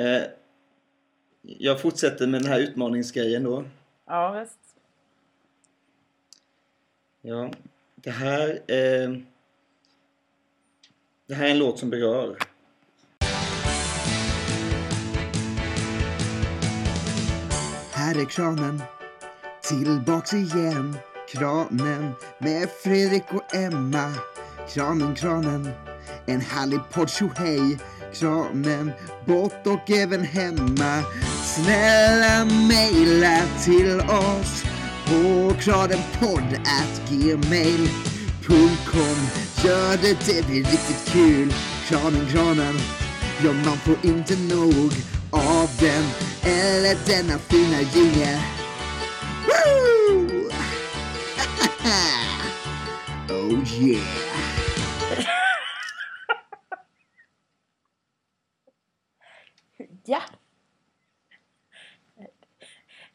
Eh, jag fortsätter med den här utmaningsgrejen då. Ja, visst. Ja, det här... Eh, det här är en låt som berör. Här är kranen, tillbaks igen. Kranen med Fredrik och Emma. Kranen, kranen, en härlig podd hej. Kranen, bort och även hemma. Snälla mejla till oss på kradenpodd at gmail.com. Gör det, det blir riktigt kul. Kranen, kranen, ja man får inte nog av den eller denna fina jingel. Woo! oh yeah! Ja.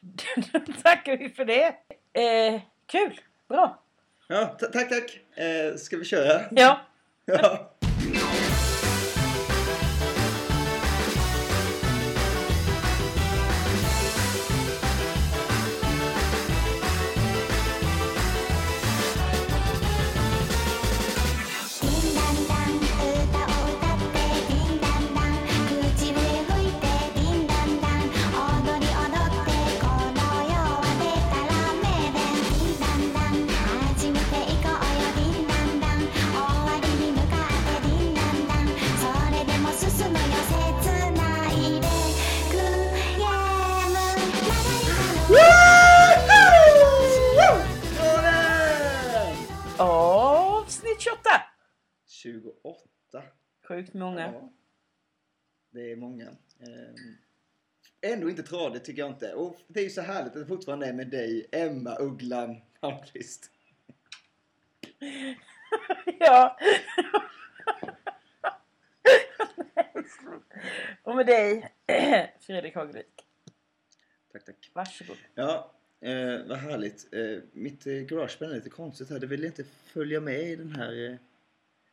Då tackar vi för det. Eh, kul. Bra. Ja, ta- tack, tack. Eh, ska vi köra? Ja. Ja.「28. Sjukt många. Ja. Det är många. Eh, ändå inte tradigt tycker jag inte. Och det är ju så härligt att det fortfarande är med dig, Emma Ugglan Palmqvist. ja. Och med dig, Fredrik Hagelvik. Tack, tack. Varsågod. Ja, eh, vad härligt. Eh, mitt eh, garageband är lite konstigt här. Det vill inte följa med i den här... Eh,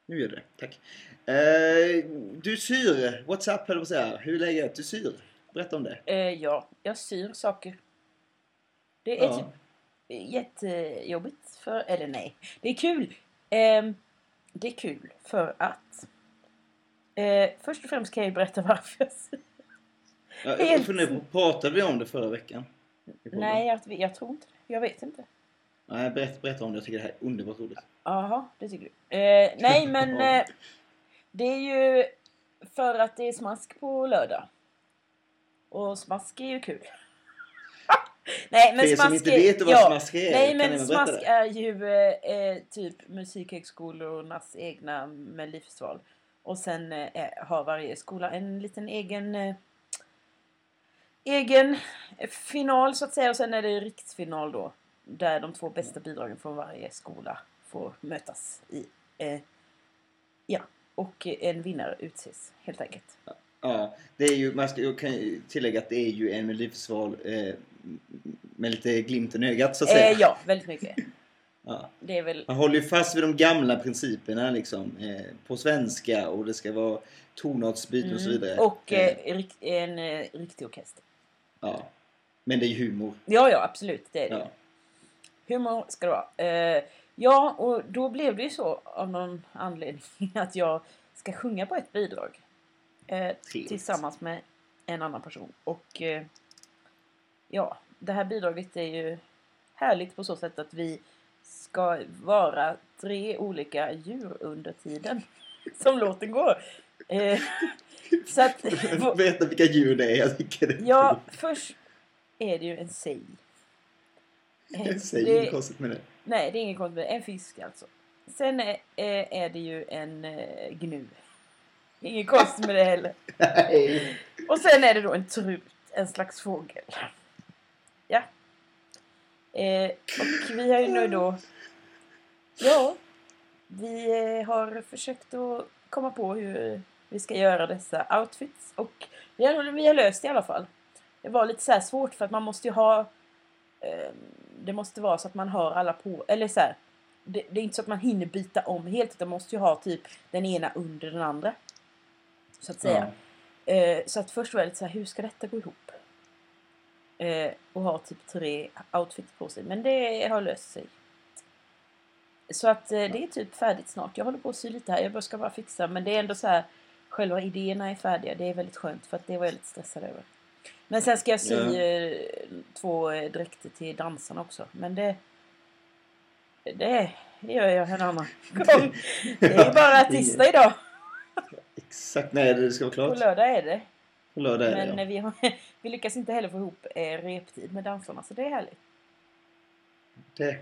nu gör det. Tack. Eh, du syr. What's up, höll jag säga. Hur är läget? Du syr. Berätta om det. Eh, ja, jag syr saker. Det är Ja. typ jättejobbigt för... Eller nej, det är kul. Ehm, det är kul för att... Eh, först och främst kan jag ju berätta varför jag syr. Ja, Helt- funderar pratade vi om det förra veckan? Nej, jag, jag tror inte det. Jag vet inte. Nej, berätta, berätta om det. Jag tycker det här är underbart roligt. Jaha, det tycker du. Eh, nej, men Ja. eh, det är ju för att det är smask på lördag. Och smask är ju kul. nej, men För er som smask inte vet vad smask är, Nej, men smask det? är ju eh, eh, typ musikhögskolornas egna melodifestival. Och sen eh, har varje skola en liten egen eh, egen final så att säga. Och sen är det riksfinal då. Där de två bästa bidragen från varje skola får mötas i. Eh, ja, och en vinnare utses helt enkelt. Ja, det är ju, man ska, jag kan ju tillägga att det är ju en melodifestival eh, med lite glimten i ögat så att säga. Eh, ja, väldigt mycket. Ja. Väl... Man håller ju fast vid de gamla principerna liksom. Eh, på svenska och det ska vara tonartsbyten och så vidare. Mm. Och Eh, eh, en eh, riktig orkester. ja. Men det är ju humor. Ja, ja, absolut. Det är det. Ja. Humor ska det vara. Eh, ja, och då blev det ju så av någon anledning att jag ska sjunga på ett bidrag. Eh, tillsammans med en annan person. Och eh, ja, det här bidraget är ju härligt på så sätt att vi ska vara tre olika djur under tiden som låten går. Eh, så att... Veta vilka djur det är. Jag tycker det är Ja, först är det ju en sej. Jag säger Det- inget konstigt med det. Nej, det är ingen det. En fisk alltså. Sen är, är, det ju en eh, gnu. Inget konstigt med det heller. Nej. Och sen är det då en trut, en slags fågel. Ja. Eh, och vi har ju nu då... Ja. Vi eh, har försökt att komma på hur vi ska göra dessa outfits. Och vi har, vi har löst det i alla fall. Det var lite så svårt för att man måste ju ha... Eh, det måste vara så att man har alla på... Eller så här, det, det är inte så att man hinner byta om helt. Utan man måste ju ha typ den ena under den andra. Så att säga. Eh, så att först var jag lite så här, hur ska detta gå ihop? Eh, och ha typ tre outfits på sig. Men det har löst sig. Så att eh, det är typ färdigt snart. Jag håller på att sy lite här. Jag ska bara fixa. Men det är ändå så här, själva idéerna är färdiga. Det är väldigt skönt för att det var jag lite stressad över. Men sen ska jag sy Ja. eh, två eh, dräkter till dansarna också. Men det... Det gör jag en annan gång. Det är ju bara tisdag idag. Exakt, nej det ska vara På klart. lördag är det. På lördag är det Men ja. eh, vi, har, vi lyckas inte heller få ihop reptid med dansarna så det är härligt. det.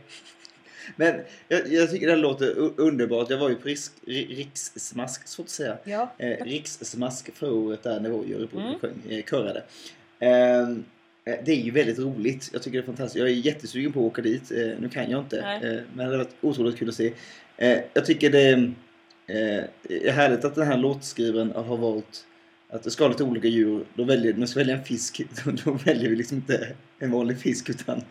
Men jag, jag tycker det låter underbart. Jag var ju på riks, ri- Rikssmask, så att säga. Ja. Eh, Rikssmask förra året där när i Örebro Mm. sjöng, eh, körade. Ehm, eh, det är ju väldigt roligt. Jag tycker det är fantastiskt. Jag är jättesugen på att åka dit. Eh, nu kan jag inte. Nej. Eh, men det hade varit otroligt kul att se. Jag tycker det är härligt att den här låtskrivaren har valt att det ska lite olika djur. Då väljer, vi ska välja en fisk, då väljer vi liksom inte en vanlig fisk utan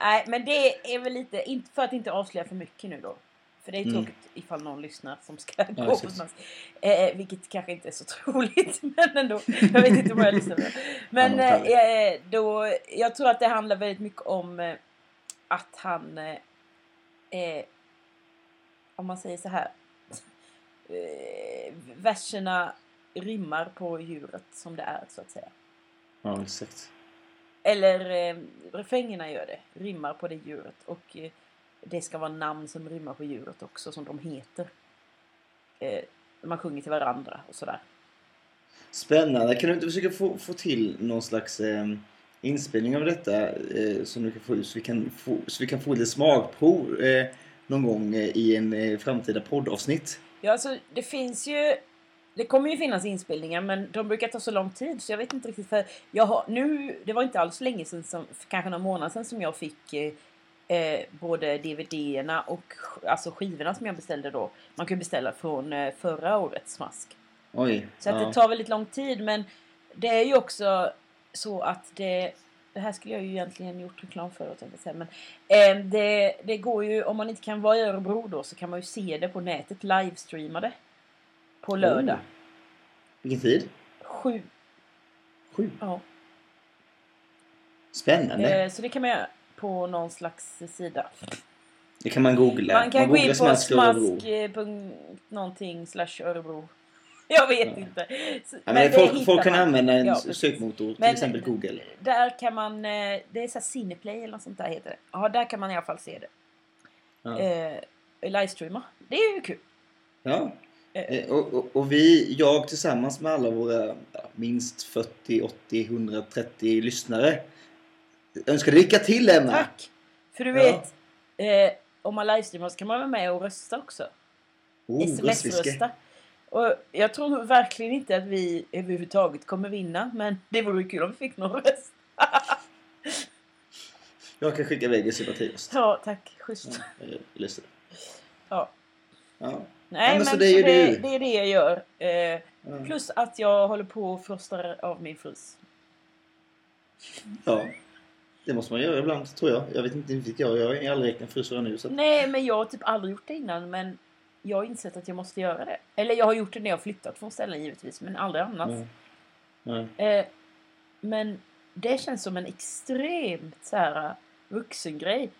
Nej, men det är väl lite, för att inte avslöja för mycket nu då. För det är Mm. tråkigt ifall någon lyssnar som ska gå exakt. smask. Eh, vilket kanske inte är så troligt, men ändå. Jag vet inte vad jag lyssnar på. Men Ja, vad eh, då, jag tror att det handlar väldigt mycket om eh, att han, eh, eh, om man säger så här, eh, verserna rimmar på djuret som det är så att säga. Ja, exakt. Eller eh, refrängerna gör det. Rimmar på det djuret. Och eh, det ska vara namn som rimmar på djuret också. Som de heter. Eh, man sjunger till varandra och sådär. Spännande. Kan du inte försöka få, få till någon slags eh, inspelning av detta eh, som du kan få ut så vi kan få, så vi kan få lite smakprov eh, någon gång eh, i en eh, framtida poddavsnitt? Ja, alltså det finns ju... Det kommer ju finnas inspelningar men de brukar ta så lång tid så jag vet inte riktigt för jag har nu, det var inte alls länge sedan, som, kanske några månader sedan som jag fick eh, både DVD-erna och alltså skivorna som jag beställde då. Man kan beställa från eh, förra årets smask. Oj. Så att ja. det tar väldigt lång tid men det är ju också så att det det här skulle jag ju egentligen gjort reklam för tänkte jag säga. Men eh, det, det går ju, om man inte kan vara i Örebro då så kan man ju se det på nätet, livestreamade. På lördag. Oh. Vilken tid? Sju. Sju. Ja. Spännande. Eh, så det kan man göra på någon slags sida. Det kan man googla. Man kan gå googlar in på Smask Örebro. smask eh, punkt någonting slash Örebro. Jag vet Ja. inte. Så- Ja, men det folk, folk kan man. använda en Ja, sökmotor, till Men- exempel Google. Där kan man, eh, det är så Cineplay eller något sånt där heter det. Ja, där kan man i alla fall se det. Ja. Eh, livestreama. Det är ju kul. Ja. Eh, Eh, Och, och, och vi, jag tillsammans med alla våra minst 40, 80, 130 lyssnare önskar lycka till Emma! Tack! För du Ja. vet, eh, om man livestreamar så kan man vara med och rösta också. Oh. Sms-rösta. Och jag tror verkligen inte att vi överhuvudtaget kommer vinna. Men det vore kul om vi fick någon röst. Jag kan skicka iväg en sympatiröst. Ja, tack. Schysst. Ja. Ja. Ja. Nej, men men, så så det det, är ju det, du. är det jag gör. Eh, Ja. plus att jag håller på och frostar av min frys. ja. Det måste man göra ibland, tror jag. Jag vet inte riktigt jag. Jag aldrig räknat frysar nu. Så att... Nej, men jag har typ aldrig gjort det innan. Men jag har insett att jag måste göra det. Eller jag har gjort det när jag har flyttat från ställen givetvis. Men aldrig annars. Ja. Ja. Eh, men det känns som en extremt så här uh, vuxengrej.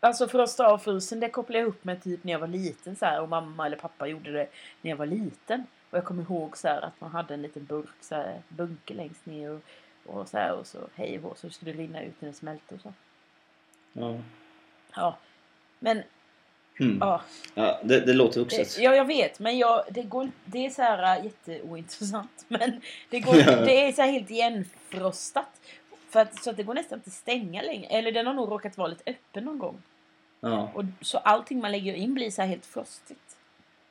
Alltså frosta av frysen, det kopplar jag upp med typ när jag var liten så här, och mamma eller pappa gjorde det när jag var liten. Och jag kommer ihåg så här, att man hade en liten burk, så här, bunke längst ner och, och så här och så hej och så det skulle rinna ut när det smälte och så. Ja. Ja. Men Hmm. ja, ja det, det låter vuxet. det, ja jag vet men jag, det, går, det är så här uh, jätteointressant. Men det, går, Ja. det är så här helt igenfrostat. För att, så att det går nästan inte stänga längre. Eller den har nog råkat vara lite öppen någon gång. Ja. Och, så allting man lägger in blir så här helt frostigt.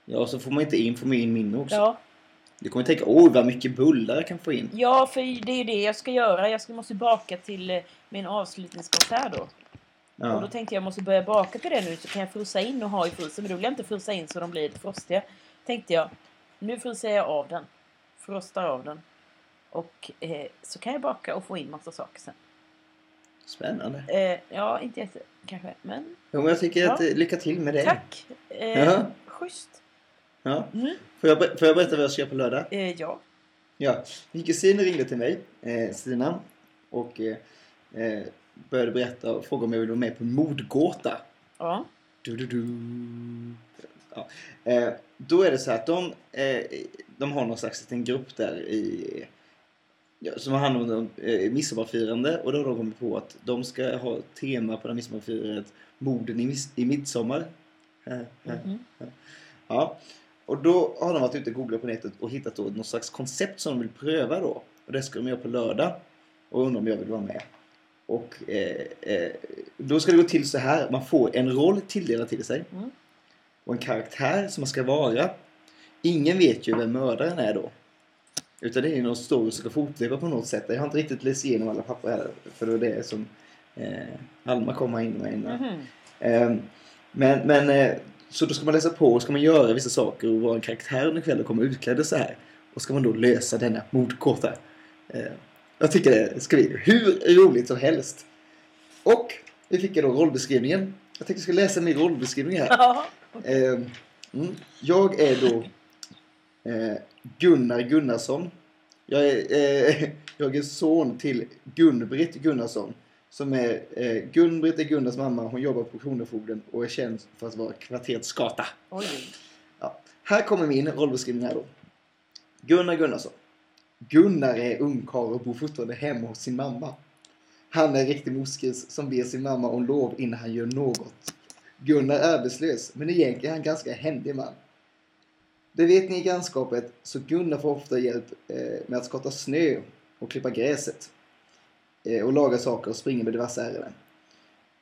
ja, och så får man inte in, får man in minne också. Ja, Du kommer tänka, oj vad mycket bullar jag kan få in. ja för det är ju det jag ska göra. Jag ska, måste baka till eh, min avslutningskonsert då. Och då Ja. tänkte jag måste börja baka till det nu så kan jag frysa in och ha i frysen. Men då vill jag inte frysa in så de blir frostiga. Tänkte jag, nu frysar jag av den. Frostar av den. Och eh, så kan jag baka och få in massa saker sen. Spännande. Eh, ja, inte jätte kanske, men Jo, men jag tycker Ja. att eh, lycka till med det. tack. Eh, Ja. Schysst. Ja. Mm. Får, jag, får jag berätta vad jag ska göra på lördag? Eh, ja. Ja, min kusin ringde till mig, eh, Stina, och eh, eh, började berätta och fråga om jag ville vara med på mordgåta. Ja. Du, du, du. Ja. Eh, då är det så att de, eh, de har någon slags liten grupp där i ja, som har hand om eh, midsommarfirande och då har de kommit på att de ska ha tema på det midsommarfirandet morden i, mis- i midsommar. Eh. Mhm. Ja. Och då har de varit ute och googlat på nätet och hittat då något slags koncept som de vill pröva då. Och det ska de göra på lördag. Och undrar om jag vill vara med. Och eh, eh, då ska det gå till så här. Man får en roll tilldelad till sig. Mm. Och en karaktär som man ska vara. Ingen vet ju vem mördaren är då. Utan det är någon story som ska fortleva på något sätt. Jag har inte riktigt läst igenom alla papper här. För det var det som eh, Alma kom in med innan. Ehm, men, men eh, så då ska man läsa på och ska man göra vissa saker och vara en karaktär under kvällen och komma utklädd så här. Och ska man då lösa denna mordgåta. Ehm, jag tycker det ska bli hur roligt som helst. Och vi fick ju då rollbeskrivningen. Jag tänkte jag skulle läsa min rollbeskrivning här. Ja. Ehm, mm, jag är då eh, Gunnar Gunnarsson. Jag är, eh, jag är son till Gun-Britt Gunnarsson. Som är, eh, Gun-Britt är Gunnars mamma. Hon jobbar på Kronofogden och är känd för att vara kvarterets skata. Oj. Ja. Här kommer min rollbeskrivning här då. Gunnar Gunnarsson. Gunnar är ungkarl och bor fortfarande hemma hos sin mamma. Han är riktig moskis som ber sin mamma om lov innan han gör något. Gunnar är arbetslös, men egentligen är han ganska händig man. Det vet ni i grannskapet, så Gunnar får ofta hjälp eh, med att skotta snö och klippa gräset. Eh, och laga saker och springa med diverse ärenden.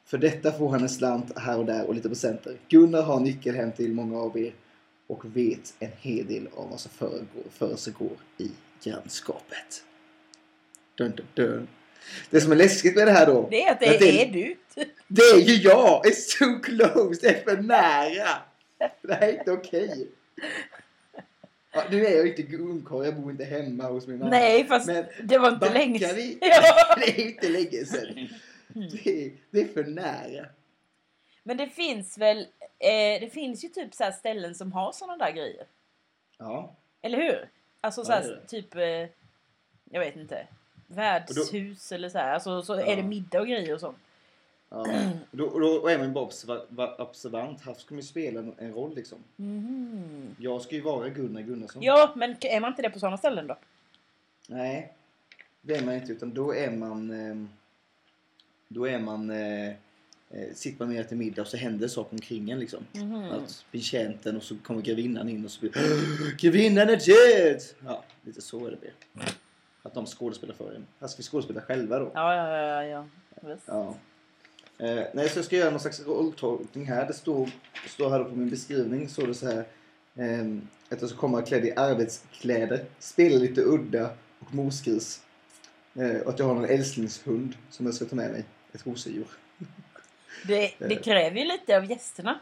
För detta får han en slant här och där och lite presenter. Gunnar har nyckel hem till många av er och vet en hel del om vad som försiggår i grannskapet. Dun, dun, dun. Det som är läskigt med det här då. Det är att det att är du. det är ju jag! It's too close! Det är för nära! Det här är inte okej. Ja, nu är jag inte ungkarl, jag bor inte hemma hos min mamma. Nej, fast Men det var inte länge vi? sedan. Ja. det är inte länge sedan. Det är, det är för nära. Men det finns väl, eh, det finns ju typ så här ställen som har sådana där grejer. Ja. Eller hur? Alltså så här, typ, eh, jag vet inte. Värdshus eller så här. Alltså så Ja. är det middag och grejer och sånt. Ja. Då, då är man bara observa- va- observant. Ska man ju spela en, roll liksom. Mhm. Jag ska ju vara Gunnar Gunnarsson. Ja, men är man inte det på sådana ställen då? Nej, det är man inte. Utan då är man... ehm, Då är man... eh, eh, Sitter man med till middag och så händer saker omkring en liksom. Mhm. Att betjänten och så kommer grevinnan in och så blir Grevinnan är död! Ja, lite så är det. Att de skådespelar för en. Här ska vi skådespela själva då. Ja, ja, ja, ja. Visst. Ja. Eh, nej, så jag ska göra någon slags rolltolkning här. Det står, det står här på min beskrivning så det så här. Eh, att jag ska komma klädd i arbetskläder, spela lite udda och mosgris. Eh, och att jag har en älsklingshund som jag ska ta med mig. Ett gosedjur. Det, det kräver ju lite av gästerna.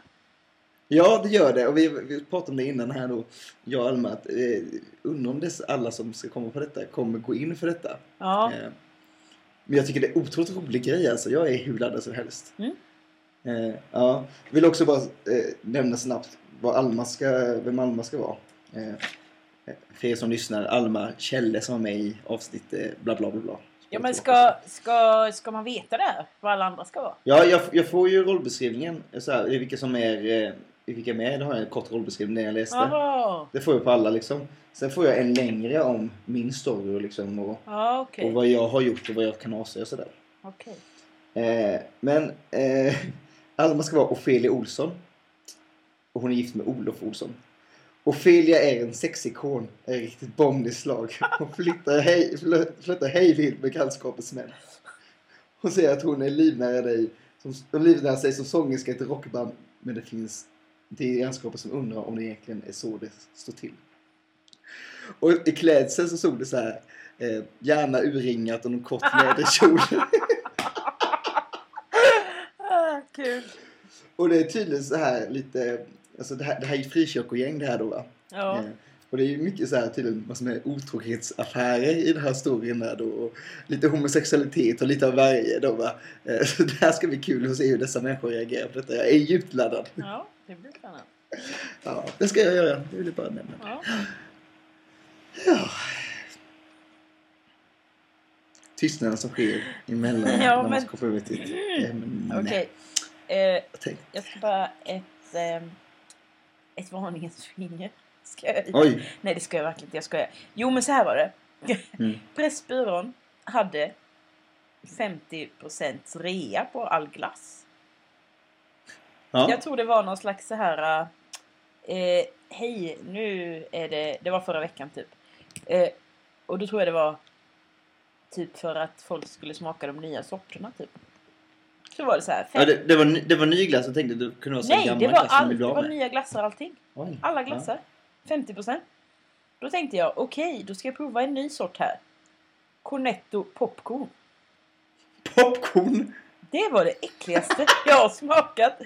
Ja, det gör det. Och vi, vi pratade om det innan här då, jag och Alma. Att, eh, undrar om dess, alla som ska komma på detta kommer gå in för detta. Ja. Eh, men jag tycker det är otroligt rolig grej alltså. Jag är hur laddad som helst. Mm. Eh, ja. Vill också bara eh, nämna snabbt vad Alma ska, vem Alma ska vara. Eh, eh, för er som lyssnar, Alma Kjelle som var med i avsnitt eh, bla bla bla bla. Ja, men ska, ska, ska man veta det? Vad alla andra ska vara? Ja, jag, jag får ju rollbeskrivningen. Så här, vilka som är, eh, vilka är med. Det har jag en kort rollbeskrivning när jag läste. Jaha. Det får jag på alla liksom. Sen får jag en längre om min story liksom, och, Ja, okej. och vad jag har gjort och vad jag kan avslöja sådär. Okej. Eh, men eh, Alma ska vara Ofelia Olsson. Och hon är gift med Olof Olsson. Ofelia är en sexikon, en riktigt bombig slag. Hon flyttar, hej, flyttar hejvilt med grannskapets män. Hon säger att hon är livnära dig, som, hon livnär sig som sångerska i ett rockband. Men det finns det är grannskapet som undrar om det egentligen är så det står till. Och i klädseln så stod det så här. Eh, gärna urringat och någon kort läderkjol. Kul. Och det är tydligen så här lite, alltså det här, det här är frikyrkogäng det här då va? Ja. Eh, och det är ju mycket så här tydligen vad som är otrohetsaffärer i den här storyn där då. Och lite homosexualitet och lite av varje då va? Eh, så det här ska bli kul att se hur dessa människor reagerar på detta. Jag är djupt laddad. ja, det blir spännande. Ja, det ska jag göra. Det vill jag bara nämna. Ja. Ja. tystnaden som sker emellan Ja, när man men- ska hoppa över till ett ämne. Okej. Eh, Jag ska bara ett, ehm, ett varningens finger. Ska jag Oj! Nej det ska jag verkligen inte, jag skojar. Jo men så här var det. Mm. Pressbyrån hade 50% rea på all glass. Ja. Jag tror det var någon slags så här... Eh, Hej, nu är det... Det var förra veckan typ. Eh, och då tror jag det var typ för att folk skulle smaka de nya sorterna typ. Så var det så här. Ja, det, det, var, det var ny glass. Jag tänkte det kunde vara så Nej, gammal det var, glass all, det var med. nya glassar allting. Oj. Alla glassar. 50%. Då tänkte jag, okej, då ska jag prova en ny sort här. Cornetto popcorn. Ja. Popcorn! Det var det äckligaste jag har smakat.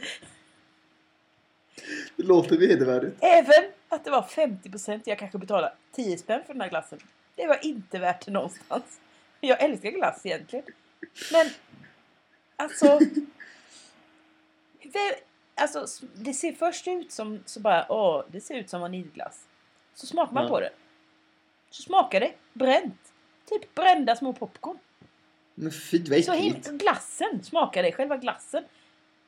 Det låter vedervärdigt. Även att det var 50%. Jag kanske betalar 10 spänn för den här glassen. Det var inte värt det någonstans. Jag älskar glass egentligen. Men alltså... Det, alltså det ser först ut som så bara, åh, det ser ut som vaniljglass. Så smakar man Ja. på det. Så smakar det bränt. Typ brända små popcorn. Men fy vad Så äckligt. glassen smakar det, själva glassen.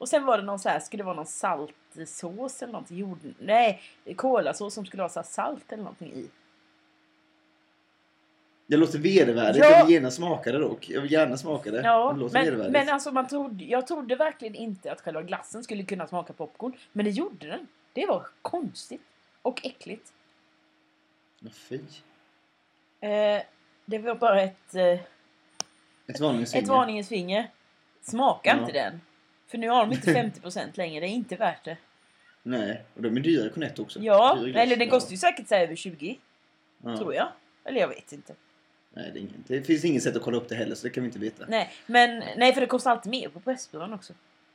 Och sen var det någon så här, skulle det vara någon saltsås eller någonting? Jord, nej, kolasås som skulle vara så salt eller någonting i. Det låter vedervärdigt. Ja. Jag vill gärna smaka det dock. Jag vill gärna smaka det. Ja, det men, men alltså man trodde, jag trodde verkligen inte att själva glassen skulle kunna smaka popcorn. Men det gjorde den. Det var konstigt och äckligt. Men fy. Eh, det var bara ett, eh, Ett varningens ett finger. varningens finger. Smaka Ja. inte den. För nu har de inte 50% längre, det är inte värt det. Nej, och de är dyra Cornetto också. Ja, Dyra eller den kostar ju säkert så över 20, Ja. tror jag. Eller jag vet inte. Nej, det, är ingen, det finns inget sätt att kolla upp det heller så det kan vi inte veta. Nej, men nej för det kostar alltid mer på Pressbyrån också.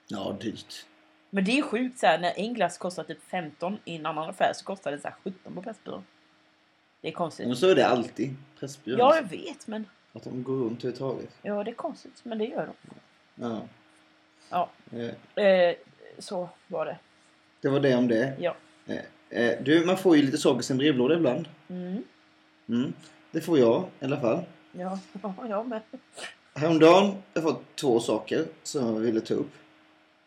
Ja, dyrt. Men det är ju sjukt så här när en glass kostar typ 15 i en annan affär så kostar det så här 17 på Pressbyrån. Det är konstigt. Men så är det alltid. Pressbyrån. Ja, jag vet men Att de går runt överhuvudtaget. ja, det är konstigt, men det gör de. Ja. Ja. Eh, Eh, så var det. det var det om det. Ja. Eh, eh, du, man får ju lite saker i sin brevlåda ibland. Mm. Mm. Det får jag i alla fall. Ja, ja, jag med. Häromdagen har jag fått två saker som jag ville ta upp.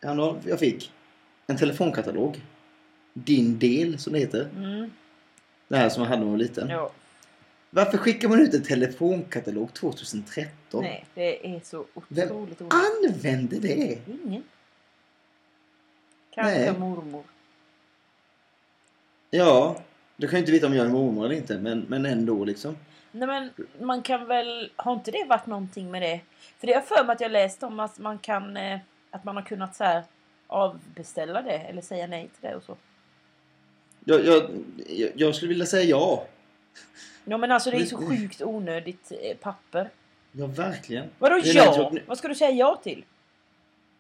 Häromdagen jag fick en telefonkatalog. Din del som det heter. Mm. Det här som jag hade när jag var liten. Ja, Varför skickar man ut en telefonkatalog 2013? nej, det är så Vem otroligt onödigt. Använder det? Ingen. Kanske Nej. mormor. Ja, du kan ju inte veta om jag är mormor eller inte men, men ändå liksom. Nej men man kan väl, har inte det varit någonting med det? För det har jag för mig att jag läst om att man kan, eh, att man har kunnat så här avbeställa det eller säga nej till det och så. Jag, jag, jag skulle vilja säga ja. Ja men alltså det är så sjukt onödigt eh, papper. Ja, verkligen. Vadå ja? något- Vad ska du säga ja till?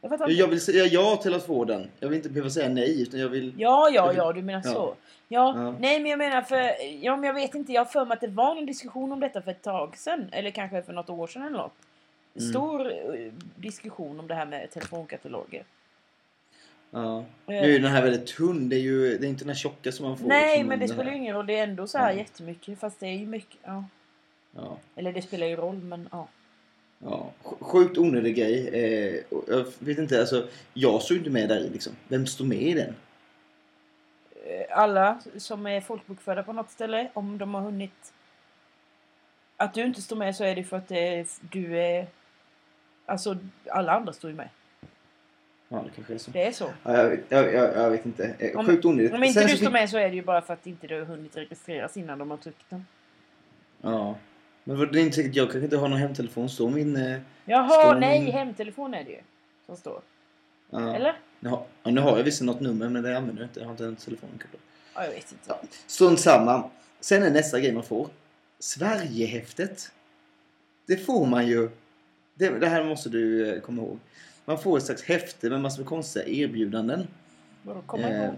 Jag fattar Jag, vill säga ja till att få den. Jag vill inte behöva säga nej utan jag vill... Ja, ja, vill- ja, du menar Ja. så. Ja, Ja. nej men jag menar för, ja men jag vet inte, jag har för mig att det var någon diskussion om detta för ett tag sedan. Eller kanske för något år sedan eller något. Mm. Stor eh, diskussion om det här med telefonkataloger. Ja. Eh, Nu är ju den här väldigt tunn. Det är ju det är inte den här tjocka som man får. Nej, liksom, men det spelar ju ingen roll. Det är ändå så här Ja. jättemycket. Fast det är ju mycket. Ja. Ja. Eller det spelar ju roll, men ja. Ja, sj- sjukt onödig grej. Eh, jag vet inte, alltså, jag såg inte med där i liksom. Vem står med i den? Eh, Alla som är folkbokförda på något ställe, om de har hunnit... Att du inte står med så är det för att det du är... Alltså, alla andra står ju med. Ja, det kanske är så. Det är så. Ja, jag, vet- jag, jag, jag vet inte. Eh, Om- sjukt onödigt. Om inte Sen du står fick- med så är det ju bara för att inte du har hunnit registreras innan de har tryckt den. Ja. Men vad- det inte säkert, jag kanske inte har någon hemtelefon. Står min... Eh, Jaha, Står- nej, hemtelefon är det ju. Som står. ja. Eller? Nu har, ja, nu har jag visst något nummer men det använder jag inte. Jag har inte en telefon kopplad. Ja, jag vet inte. Ja. Strunt samma. Sen är nästa grej man får. Sverigehäftet. Det får man ju. Det, det här måste du eh, komma ihåg. Man får ett slags häfte med massor med konstiga erbjudanden. Vadå, komma Eh. ihåg?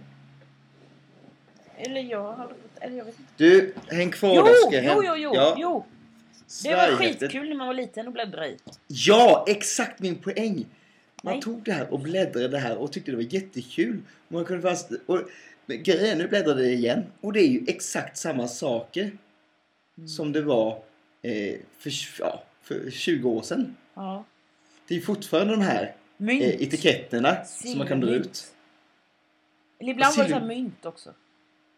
Eller jag har... Eller jag vet inte. Du, häng kvar Jo, där ska jag jo, jo, jo, Ja, jo. Det var skitkul när man var liten och bläddra i. Ja, exakt min poäng. Man Nej. tog det här och bläddrade här och tyckte det var jättekul. Man kunde fast, och, men grejen nu bläddrade jag igen. Och det är ju exakt samma saker Mm. som det var eh, för, ja, för 20 år sedan. Ja. Det är fortfarande de här Mynt. eh, etiketterna som man kan dra ut. Eller ibland var det så mynt också.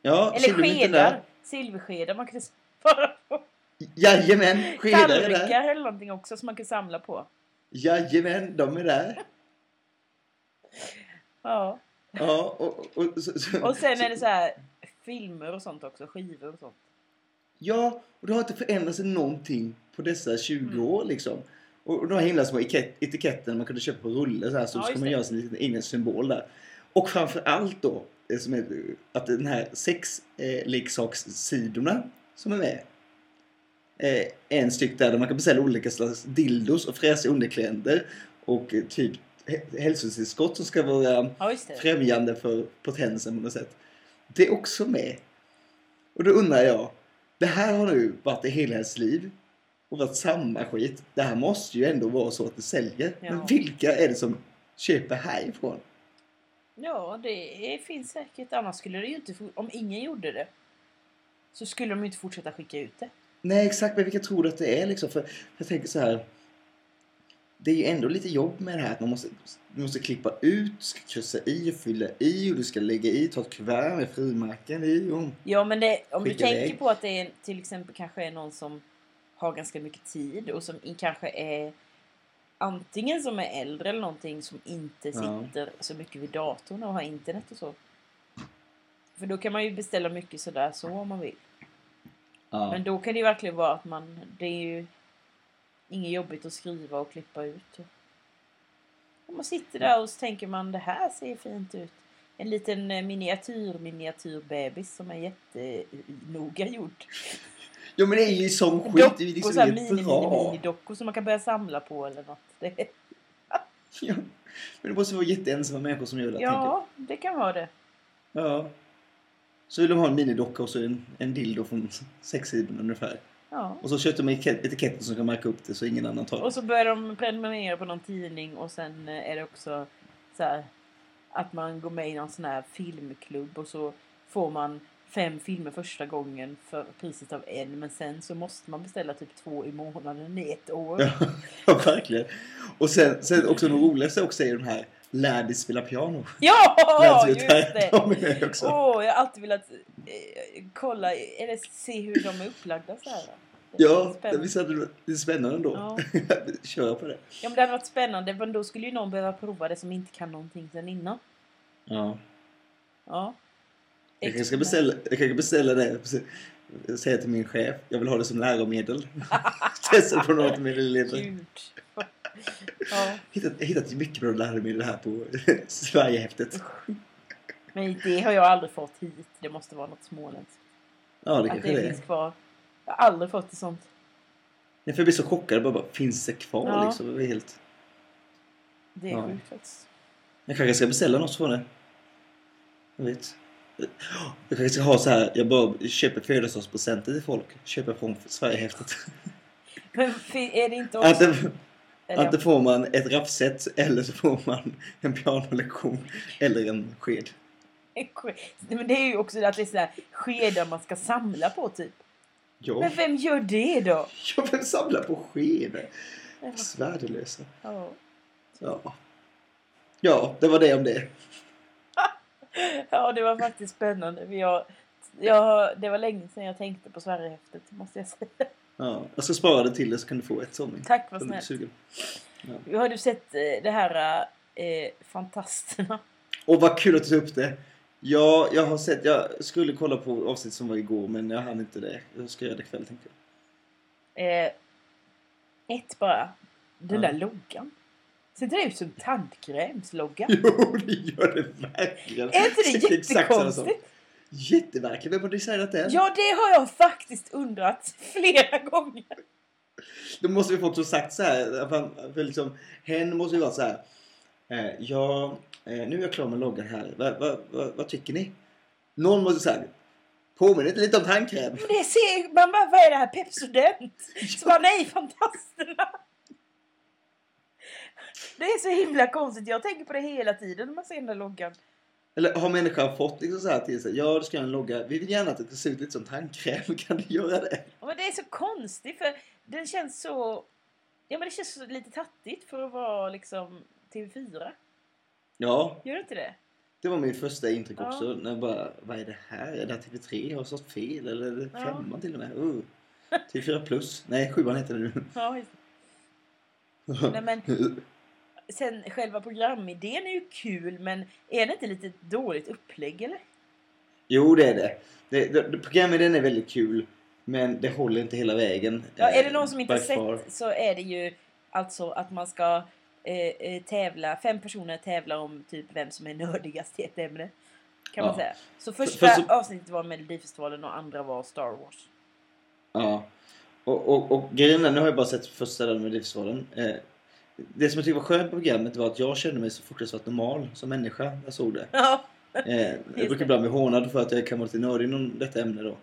Ja, Eller skedar. Silverskedar man kunde spara på. Jajamän, skedar är där. Tallrikar eller någonting också som man kan samla på. Jajamän, de är där. Ja. Ja, och, och, så, så, Och sen är det så här filmer och sånt också. Skivor och sånt. Ja, och det har inte förändrats någonting på dessa 20 Mm. år liksom. Och, de här himla små etikett- etiketten man kunde köpa på rulle så här så Ja, ska man göra sin liten egen symbol där. Och framför allt då, som är, att den här sexleksakssidorna som är med. Eh, en styck där, där man kan beställa olika slags dildos och fräsiga underkläder och eh, typ hä- hälsotillskott som ska vara Ja, främjande för potensen på något sätt. Det är också med. Och då undrar jag, det här har nu varit i hela ens liv och varit samma skit. Det här måste ju ändå vara så att det säljer. Ja. Men vilka är det som köper härifrån? Ja, det finns säkert. Annars skulle det ju inte... Om ingen gjorde det så skulle de ju inte fortsätta skicka ut det. Nej, exakt. Men vilka tror du att det är liksom? För jag tänker så här. Det är ju ändå lite jobb med det här att man måste, du måste klippa ut, ska kryssa i och fylla i och du ska lägga i, ta ett kuvert med frimärken i. Och... Ja, men det, om du tänker iväg. på att det är till exempel kanske är någon som har ganska mycket tid och som kanske är antingen som är äldre eller någonting som inte Ja. sitter så mycket vid datorn och har internet och så. För då kan man ju beställa mycket sådär så om man vill. Ja. Men då kan det ju verkligen vara att man, det är ju inget jobbigt att skriva och klippa ut. Och man sitter där och så tänker man det här ser fint ut. En liten eh, miniatyr miniatyrbebis som är jättenoga gjord. Ja men det är ju sån skit. Det är Dockor, liksom så här inget mini, mini, bra. mini dockor som man kan börja samla på eller något. Det, Ja. Men det måste vara jätteensamma människor som gör det. ja, det kan vara det. Ja. Så vill de ha en minidocka och så en, en dildo från sexsidorna ungefär. Ja. Och så köpte de etikett- etiketten som kan märka upp det så ingen annan tar det. Och så börjar de prenumerera på någon tidning och sen eh, är det också så här att man går med i någon sån här filmklubb och så får man fem filmer första gången för priset av en men sen så måste man beställa typ två i månaden i ett år. Ja, ja, verkligen. Och sen, sen också de roligaste också är de här Lär dig spela piano. Ja, just det! Åh, jag har alltid velat eh, kolla, eller se hur de är upplagda så här. Ja, Spännande. visst hade det det är spännande då. Ja. Köra på det. Ja, men det hade varit spännande men då skulle ju någon behöva prova det som inte kan någonting sen innan. Ja. Ja. Jag kanske ska beställa, jag kanske beställa det. Säga till min chef. Jag vill ha det som läromedel. Testa på något med. Gud. Ja, Hittat, hittat mycket bra läromedel här på Sverigehäftet. men det har jag aldrig fått hit. Det måste vara något småländskt. Ja, det Att kanske det det finns kvar. Jag har aldrig fått det sånt. Nej, för jag blir så chockad. Bara, bara, finns det kvar Ja. liksom? Det är helt... Det är Ja. sjukt faktiskt. Jag kanske ska beställa något från det. Jag vet. Jag kanske ska ha så här. Jag bara köper födelsedagspresenter till folk. Köper från Sverigehäftet. Är det inte också... Antingen, eller, antingen får man ett raffset eller så får man en pianolektion. Eller en sked. men det är ju också att det är sådär skedar man ska samla på typ. Ja. Men vem gör det då? Jag vill samla på skedar. Svärdelösa. Ja. Ja. Ja, det var det om det. Ja, det var faktiskt spännande. Har, jag, det var länge sedan jag tänkte på Sverigehäftet, måste jag säga. Ja, jag ska spara det till det så kan du få ett sånt. Tack, vad snällt. sugen. Har du sett eh, det här eh, Fantasterna? Och vad kul att du tog upp det. Ja, jag har sett. Jag skulle kolla på avsnitt som var igår men jag hann inte det. Jag ska göra det ikväll tänkte jag. Eh, ett bara. Den Ja. där loggan. Ser inte det ut som tandkrämslogga? Jo, det gör det verkligen. Är inte det sak. jättekonstigt? Jätteverkligen. Vem har designat den? Ja, det har jag faktiskt undrat flera gånger. Då måste vi få också sagt så här. För, för liksom, hen måste ju vara så här. Eh, ja, eh, nu är jag klar med loggan här. Va, va, va, vad tycker ni? Någon måste säga. Påminner inte lite om tandkräm? Men det ser man bara, vad är det här? Pepsodent? Så bara, nej, Fantasterna! Det är så himla konstigt. Jag tänker på det hela tiden när man ser den där loggan. Eller har människan fått liksom så här till sig? Ja, du ska göra en logga. Vi vill gärna att det ska se ut lite som tandkräm. Kan du göra det? Ja, Men det är så konstigt för den känns så Ja men det känns så lite tattigt för att vara liksom TV4. Ja, Gör det inte det? det var min första intryck Ja. också. När jag bara, vad är det här? Är det här TV3? Jag har stått fel? Eller är det Ja. femman till och med? Uh. TV4 plus. Nej, sjuan heter det nu. Ja. Nej, men sen själva programidén är ju kul men är det inte lite dåligt upplägg eller? Jo, det är det. det, det, det programmet är väldigt kul. Men det håller inte hela vägen. Ja, är det eh, någon som inte by sett far. så är det ju alltså att man ska eh, eh, tävla, fem personer tävlar om typ vem som är nördigast i ett ämne. Kan man Ja. säga. Så För- första för så- avsnittet var Melodifestivalen och andra var Star Wars. Ja. Och, och, och grejen är, nu har jag bara sett första delen med Livsvalen. Eh, det som jag tyckte var skönt på programmet var att jag kände mig så fruktansvärt normal som människa när jag såg det. Ja, Eh, jag brukar ibland bli hånad för att jag kan vara lite nördig inom detta ämne då.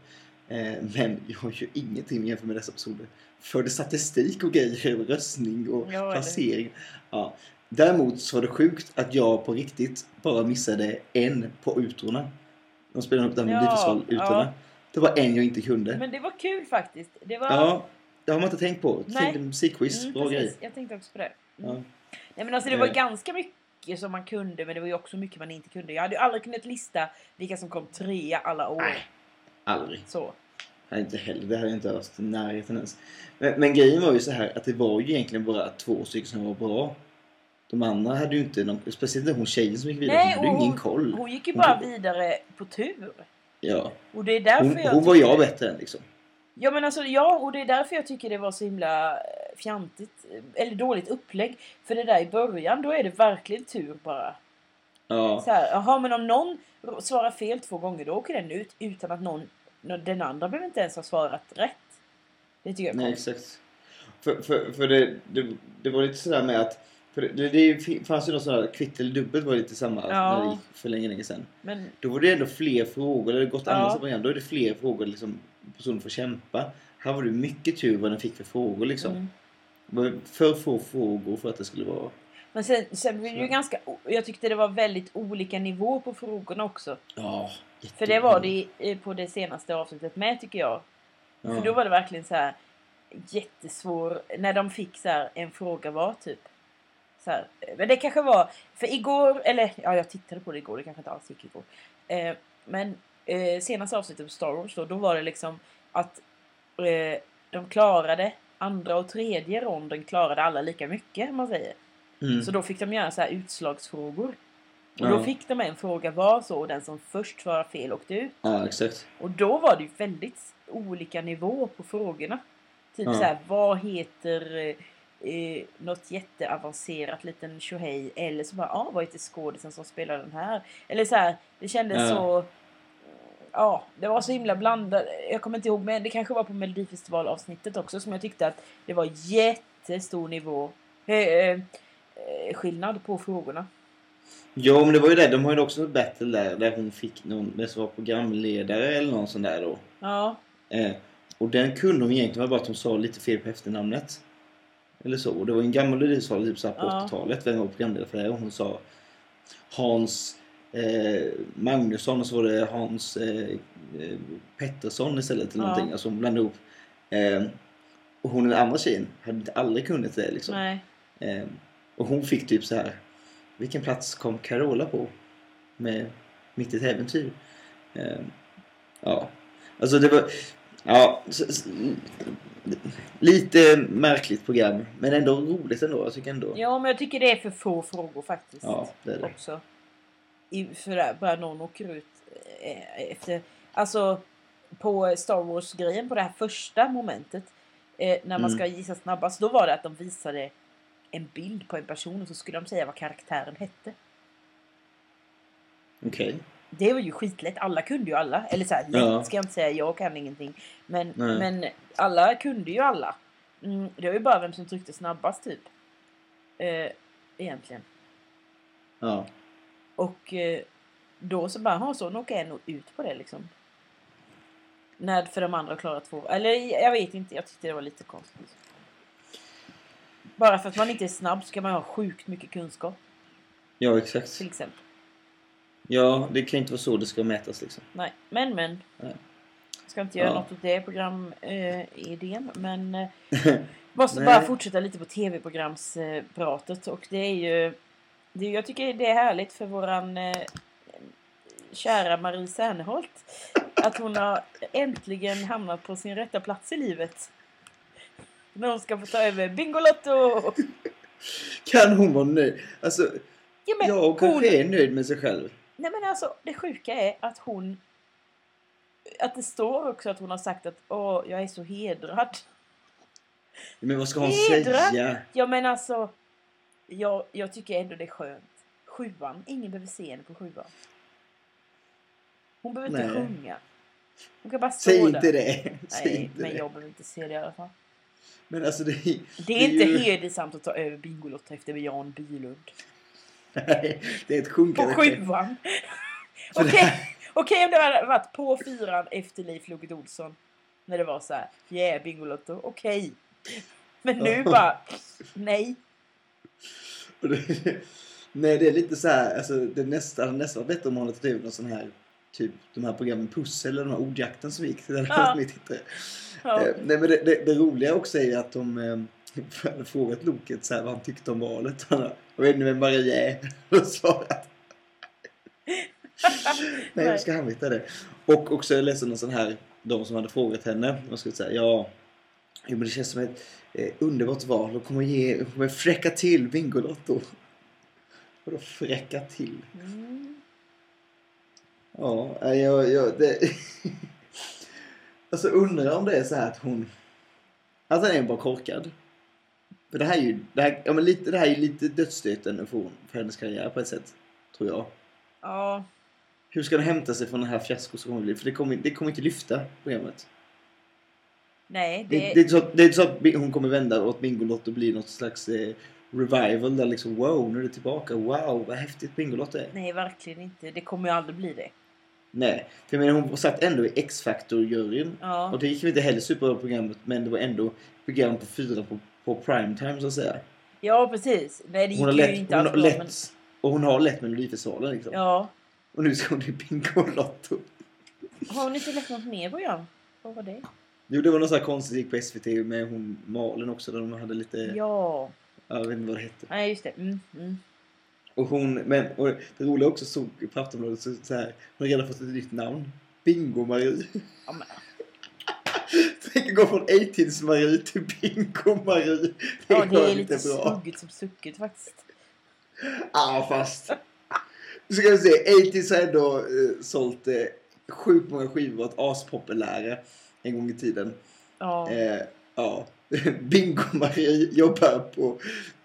Eh, men jag har ju ingenting jämfört med dessa episoder. Förde statistik och grejer röstning och Ja, placering. Ja. Däremot så var det sjukt att jag på riktigt bara missade en på utrorna. De spelade upp det här med Ja, ja. Det var en jag inte kunde. men det var kul faktiskt. Det var... Ja, det har man inte tänkt på. Nej. Musikquiz, Mm, bra grej. Jag tänkte också på det. Mm. Ja. Nej men alltså det var Eh. ganska mycket som man kunde men det var ju också mycket man inte kunde. Jag hade ju aldrig kunnat lista vilka som kom trea alla år. Nej. Aldrig. Så. Nej, inte heller. Det hade jag inte haft i närheten ens. Men, men grejen var ju så här att det var ju egentligen bara två stycken som var bra. De andra hade ju inte någon, speciellt inte hon tjejen som gick vidare. Nej, hon hade ju ingen hon- koll. Hon gick ju Hon bara tog- vidare på tur. Ja. Och det är därför Hon, jag hon var jag bättre än liksom. Ja men alltså ja, och det är därför jag tycker det var så himla eh, fjantigt. eh, Eller dåligt upplägg. För det där i början, då är det verkligen tur bara. Ja. Så här, jaha men om någon svarar fel två gånger då åker den ut utan att någon, den andra behöver inte ens ha svarat rätt. Det tycker jag är Nej, konstigt. exakt. För, för, för det, det, det var lite sådär med att... För det, det, fanns ju något sådär kvitt eller dubbelt var lite samma Ja. när det gick för länge, länge sedan. Men Då var det ändå fler frågor, eller gått Ja. andra program, då är det fler frågor liksom personen får kämpa. Här var det mycket tur vad den fick för frågor liksom. Mm. Det var för få frågor för att det skulle vara... Men sen, sen var det ju ganska... Jag tyckte det var väldigt olika nivå på frågorna också. Ja, För det var det på det senaste avsnittet med tycker jag. Ja. För då var det verkligen så här jättesvår... När de fick så här en fråga var typ. Så här, eh, men det kanske var... För igår, eller ja jag tittade på det igår, det kanske inte alls gick igår. Eh, men eh, senaste avsnittet på Star Wars då, då var det liksom att eh, de klarade andra och tredje ronden klarade alla lika mycket man säger. Mm. Så då fick de göra så här utslagsfrågor. Och Ja. då fick de en fråga var så och den som först svarade fel åkte ut. Ja, exakt. Och då var det ju väldigt olika nivå på frågorna. Typ Ja. så här, vad heter eh, något jätteavancerat liten tjohej? Eller så bara, ah, vad heter skådisen som spelar den här? Eller så här, det kändes Ja. så... Ja, det var så himla blandat. Jag kommer inte ihåg, men det kanske var på Melodifestivalavsnittet också som jag tyckte att det var jättestor nivå. Eh, eh, skillnad på frågorna. Ja, men det var ju det. De har ju också ett battle där, där hon fick någon, det som var programledare eller någon sån där då. Ja, Eh, och den kunde hon egentligen, var bara att hon sa lite fel på efternamnet. Eller så. Och det var en gammal Melodifestival typ så här på Ja. 80-talet. Vem var programledare för det? Och hon sa Hans eh, Magnusson och så var det Hans eh, eh, Pettersson istället. Eller Ja. någonting. Alltså hon blandade ihop. Eh, och hon den andra tjejen hade inte aldrig kunnat det liksom. Eh, och hon fick typ så här. Vilken plats kom Carola på? Med Mitt i ett äventyr. Eh, ja. Alltså det var... Ja. Lite märkligt program. Men ändå roligt ändå. Jag tycker ändå. Ja, men jag tycker det är för få frågor faktiskt. Ja, det är det. också. För bara någon åker ut eh, efter... Alltså på Star Wars-grejen på det här första momentet. Eh, när man Mm. ska gissa snabbast. Då var det att de visade en bild på en person och så skulle de säga vad karaktären hette. Okej. Det var ju skitlätt. Alla kunde ju alla. Eller så här, lätt Ja. ska jag inte säga. Jag kan ingenting. Men, Nej. men alla kunde ju alla. Mm, det var ju bara vem som tryckte snabbast typ. Eh, egentligen. Ja. Och eh, då så bara, ha så nu åker jag nog ut på det liksom. När för de andra klarar två. Eller jag vet inte, jag tyckte det var lite konstigt. Bara för att man inte är snabb ska man ha sjukt mycket kunskap Ja, exakt. till exempel. Ja, det kan inte vara så det ska mätas liksom. Nej, men men. Ska inte göra Ja. något åt det programidén. men eh, måste Nej. bara fortsätta lite på tv-programspratet. Och det är ju... Jag tycker det är härligt för våran eh, kära Marie Serneholt. Att hon har äntligen hamnat på sin rätta plats i livet. När hon ska få ta över Bingolotto! Kan hon vara nöjd? Alltså, Ja, men jag hon, kanske är nöjd med sig själv. Nej men alltså det sjuka är att hon... Att det står också att hon har sagt att åh, jag är så hedrad. Men vad ska hon Hedra. säga? Ja men alltså... Jag, jag tycker ändå det är skönt. Sjuan, ingen behöver se henne på sjuan. Hon behöver inte Nej. sjunga. Hon kan bara stå Säg där. inte det. Säg Nej, inte men det. jag behöver inte se det i alla fall. Men alltså det, Det är Det är inte ju- hedersamt att ta över Bingolotto efter Jan Bylund. Nej, det är ett På sjunkande skepp. sjuan! Okej här- okej om det hade varit på fyran efter Leif Loket Olsson. När det var så här, yeah Bingolotto, okej. Men nu bara, nej. Nej, det är lite så här, alltså det nästa, nästa var bättre om man hade tagit någon sån här, typ de här programmen Pussel eller de här ordjakten som gick. Hade Ja. tittare. Ja. Eh, Nej, men det, det, det roliga också är att de eh, hade frågat Loket så här, vad han tyckte om valet. Han jag vet inte vem Maria är. Och svarat. Nej, hur ska han veta det? Och också jag läste någon sån här, de som hade frågat henne. De skulle säga, ja, jo, men det känns som ett eh, underbart val. De kommer ge, de kommer fräcka till Bingolotto. Vadå fräcka till? Mm. Ja, jag, jag, det... alltså undrar om det är så här att hon... Att den är bara korkad. För det här är ju, det här, ja, men lite, det här är lite dödsstöten för, hon, för hennes karriär på ett sätt. Tror jag. Ja, Hur ska den hämta sig från den här fiasko som kommer bli? För det kommer, det kommer inte lyfta programmet. Nej. Det, Det, det, är så, att- det är inte så att hon kommer vända åt Bingolotto och bli något slags eh, revival där liksom wow, nu är det tillbaka. Wow, vad häftigt Bingolotto är. nej, verkligen inte. Det kommer ju aldrig bli det. Nej, för jag menar hon satt ändå i X-Factor-juryn. Ja, Och det gick väl inte heller superbra på programmet men det var ändå program på fyra på, på primetime så att säga. ja precis. Nej, det gick Hon ju lätt, inte alls bra. lätt, Men, och hon har lätt Melodifestivalen liksom. ja. Och nu ska hon i Bingolotto. Har hon inte läst något mer program? Vad var det? Jo det var något så här konstigt gick på SVT med hon Malin också där de hade lite, Ja, jag vet inte vad det hette. nej just det. Mm, mm. Och hon, men och det roliga också såg på Aftonbladet så, så här, hon har redan fått ett nytt namn. Bingo-Marie. Ja, men, Tänk att gå från A-tids-Marie till Bingo-Marie. Det ja, det är lite bra. suggigt som sucket faktiskt. Ja, fast. Nu ska vi se. 80s har ändå eh, sålt eh, sjukt många skivor och varit aspopulära en gång i tiden. Ja. Eh, ja. Bingo-Marie jobbar på,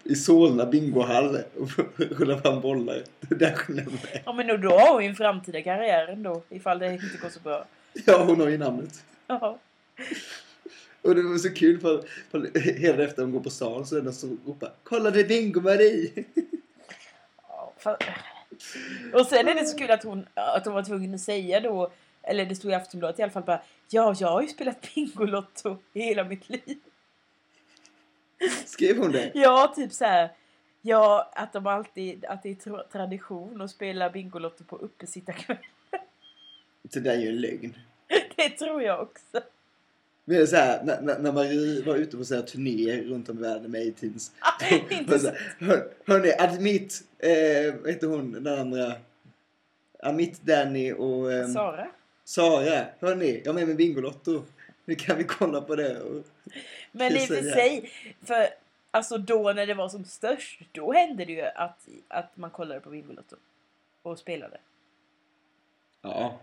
i Solna bingohall och rullar fram bollar. Det där ja, men då, har hon ju en framtida karriär ändå. Ifall det inte går så bra. Ja, hon har ju namnet. Ja. Och det var så kul för, för hela efter hon går på stan så är det någon som ropar Kolla det är Bingo-Marie! Ja, Och sen är det så kul att hon, att hon var tvungen att säga då, eller det stod i Aftonbladet i alla fall bara Ja, jag har ju spelat Bingolotto i hela mitt liv. Skrev hon det? Ja, typ så här. Ja, att de alltid, att det är tra- tradition att spela Bingolotto på uppesittarkväll. Det där är ju en lögn. Det tror jag också. Men det är så här, när, när Marie var ute på så här turnéer runt om i världen med A-Teens. Hör, hörni, Admit, eh, vad heter hon, den andra? Amit, Danny och eh, Sara? Sara. Hörni, jag är med med Bingolotto. Nu kan vi kolla på det. Och, Men i och för sig, för alltså då när det var som störst, då hände det ju att, att man kollade på Bingolotto. Och spelade. ja,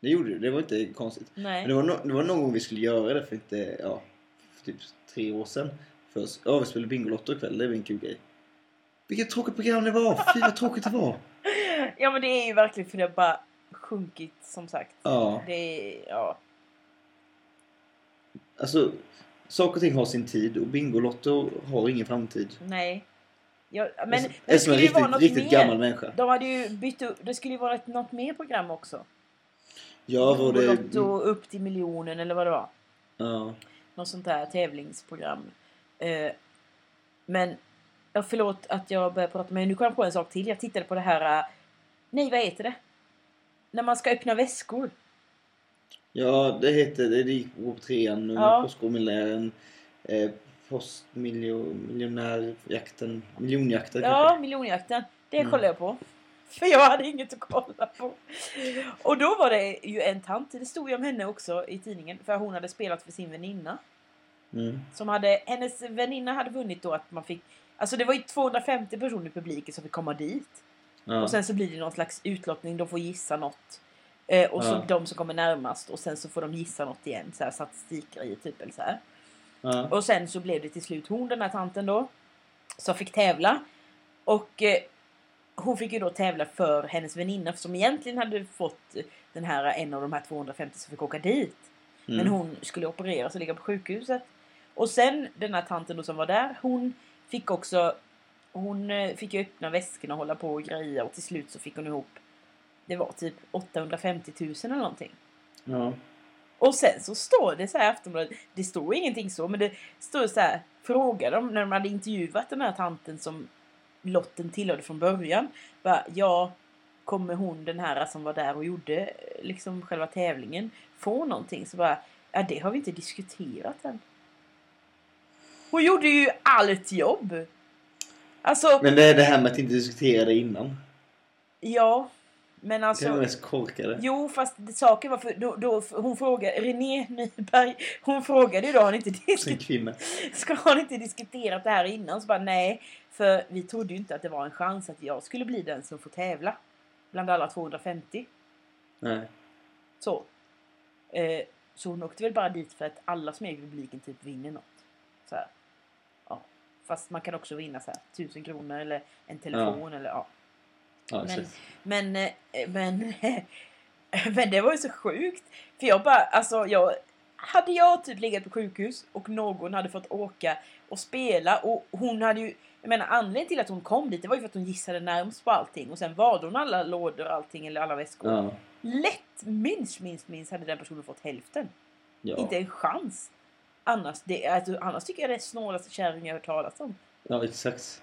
det gjorde det. Det var inte konstigt. Nej. Men det var, no, det var någon gång vi skulle göra det för inte, ja, för typ tre år sedan. Först, ja, vi spelade Bingolotto ikväll. Det var en kul grej. Vilket tråkigt program det var! Fy vad tråkigt det var! Ja men det är ju verkligen för det bara sjunkit som sagt. Ja, Det är, ja. alltså saker och ting har sin tid och Bingolotto har ingen framtid. Nej. Ja, men Men, det en skulle ju vara riktigt, något riktigt mer. gammal människa. De hade ju bytt upp, det skulle ju vara ett, något mer program också. Ja, var det... Bingolotto upp till miljonen eller vad det var. Ja. Något sånt där tävlingsprogram. Eh, men, ja, förlåt att jag börjar prata men nu kom jag på en sak till. Jag tittade på det här, eh, nej vad heter det? När man ska öppna väskor. Ja, det hette det. Det gick på trean Ja. Postkodmiljonären. Eh, Postmiljonärjakten. Miljonjakten Ja, kanske. miljonjakten. Det Mm. kollade jag på. För jag hade inget att kolla på. Och då var det ju en tant, det stod ju om henne också i tidningen, för hon hade spelat för sin väninna. Mm. Som hade, hennes väninna hade vunnit då att man fick, alltså det var ju 250 personer i publiken som fick komma dit. Ja. Och sen så blir det någon slags utlottning, de får gissa något. Eh, och så Ja. de som kommer närmast och sen så får de gissa något igen, så här statistikgrejer typ eller så här. ja. Och sen så blev det till slut hon, den här tanten då, som fick tävla. Och eh, hon fick ju då tävla för hennes väninna som egentligen hade fått den här, en av de här 250 som fick åka dit. Mm. Men hon skulle opereras och ligga på sjukhuset. Och sen den här tanten då som var där, hon fick också hon eh, fick ju öppna väskorna och hålla på och greja och till slut så fick hon ihop det var typ 850 000 eller någonting. Ja. Och sen så står det så här Aftonbladet, det står ingenting så men det står så här, frågar de när de hade intervjuat den här tanten som lotten tillhörde från början. Bara, ja, kommer hon den här som var där och gjorde eh, liksom själva tävlingen få någonting? Så bara, ja det har vi inte diskuterat än. Hon gjorde ju allt jobb! Alltså, Men det är det här med att inte diskutera det innan. ja. Men det är alltså. det mest korkade. Jo, fast saken var för då, då hon frågade, René Nyberg, hon frågade ju då, har ni inte diskuterat, ska har inte diskuterat det här innan? Så bara nej, för vi trodde ju inte att det var en chans att jag skulle bli den som får tävla. Bland alla 250. Nej. Så. Eh, så hon åkte väl bara dit för att alla som är i publiken typ vinner något. Så här. Ja. Fast man kan också vinna så här, 1000 kronor eller en telefon eller ja. Ja, Men, men, eh, men, men det var ju så sjukt. För jag bara, alltså jag... Hade jag typ legat på sjukhus och någon hade fått åka och spela och hon hade ju... Jag menar anledningen till att hon kom dit det var ju för att hon gissade närmst på allting och sen valde hon alla lådor och allting eller alla väskor. Ja. Lätt, minst, minst, minst hade den personen fått hälften. Ja. Inte en chans. Annars, det, alltså, annars tycker jag det är snålaste kärring jag har hört talas om. ja, exakt.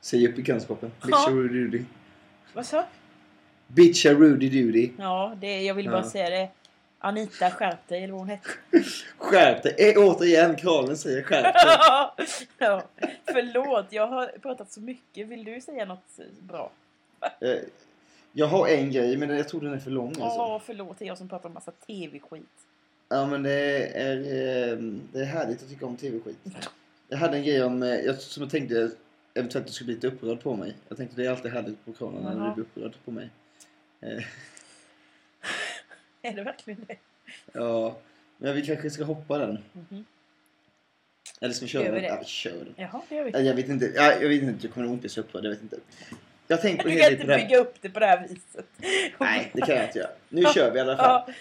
Säg upp bekantskapen. Ja. Bitcha Rudy Doody. Vad så? Bitcha Rudy Doody. Ja, det, jag vill bara Ja. säga det. Anita, skärp dig eller vad hon hette. Skärp dig! Eh, återigen, Karlen säger skärp dig. ja, förlåt, jag har pratat så mycket. Vill du säga något bra? Eh, Jag har en grej, men jag tror den är för lång alltså. Åh, förlåt, det är jag som pratar om massa tv-skit. Ja, men det är, eh, det är härligt att tycka om tv-skit. Jag hade en grej om, eh, jag, som jag tänkte eventuellt du skulle bli lite upprörd på mig. Jag tänkte det är alltid härligt på kranen när du blir upprörd på mig. Eh, Är det verkligen det? Ja, men vi kanske ska hoppa den. Mhm. Eller ska vi köra den? Ja, vi kör den. Jaha, det gör vi. Ja, Jag vet inte, ja, jag vet inte, jag kommer nog inte bli så upprörd, jag vet inte. Jag tänkte Du kan inte bygga upp det på det här viset. Nej, det kan jag inte göra. Nu kör vi i alla fall. Ja,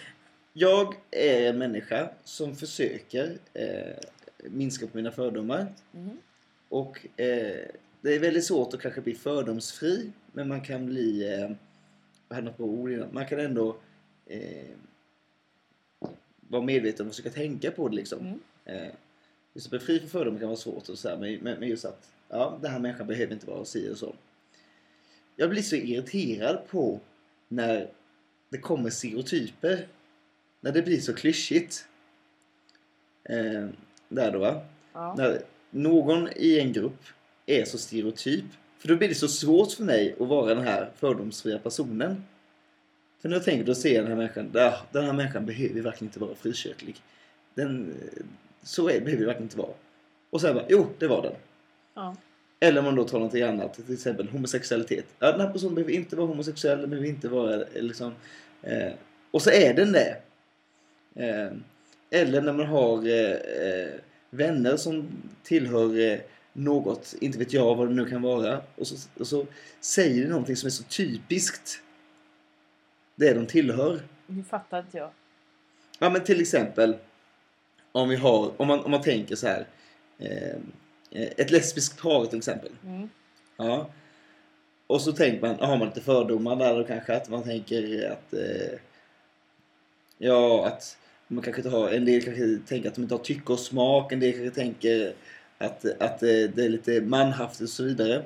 Jag är en människa som försöker eh, minska på mina fördomar. mhm. Och eh, det är väldigt svårt att kanske bli fördomsfri. Men man kan bli... Eh, jag hade något bra ord innan. Man kan ändå eh, vara medveten och försöka tänka på det liksom. Mm. Just att bli fri från fördomar kan vara svårt och så här, men, men men just att ja, den här människan behöver inte vara si och så. Jag blir så irriterad på när det kommer stereotyper. När det blir så klyschigt. Eh, där då va. Ja. När någon i en grupp är så stereotyp. För då blir det så svårt för mig att vara den här fördomsfria personen. För när jag tänker då ser jag den här människan. "Ah, Den här människan behöver verkligen inte vara frikyrklig. Den, så är, behöver det verkligen inte vara. Och sen bara, jo det var den. Ja. Eller om man då tar någonting annat, till exempel homosexualitet. Ja, den här personen behöver inte vara homosexuell, den behöver inte vara eh, liksom... Eh, och så är den det. Eh, eller när man har eh, vänner som tillhör eh, något, inte vet jag vad det nu kan vara. Och så, och så säger det någonting som är så typiskt det de tillhör. Nu fattar inte jag. Ja men till exempel om vi har, om man, om man tänker så här. Eh, ett lesbiskt par till exempel. Mm. Ja. Och så tänker man, har man lite fördomar där då kanske att man tänker att eh, ja att man kanske inte har, en del kanske tänker att de inte har tycke och smak, en del kanske tänker att, att eh, det är lite manhaftigt och så vidare.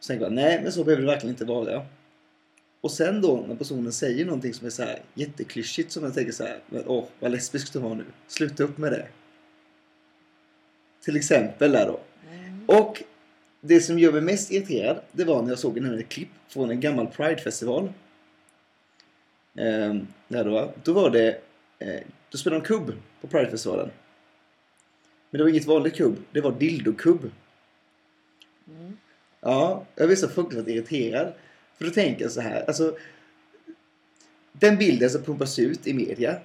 Så tänker man, nej men så behöver det verkligen inte vara. Och sen då när personen säger någonting som är så här jätteklyschigt som jag tänker så här, åh vad lesbisk du var nu. Sluta upp med det. Till exempel där då. Mm. Och det som gör mig mest irriterad det var när jag såg en klipp från en gammal Pride-festival. Ehm, där då, då var det... Eh, då spelade de kubb på Pride-festivalen. Men det var inget vanligt kubb, det var dildokubb. Mm. Ja, jag blev så fruktansvärt irriterad. För då tänker jag så här, alltså... Den bilden som pumpas ut i media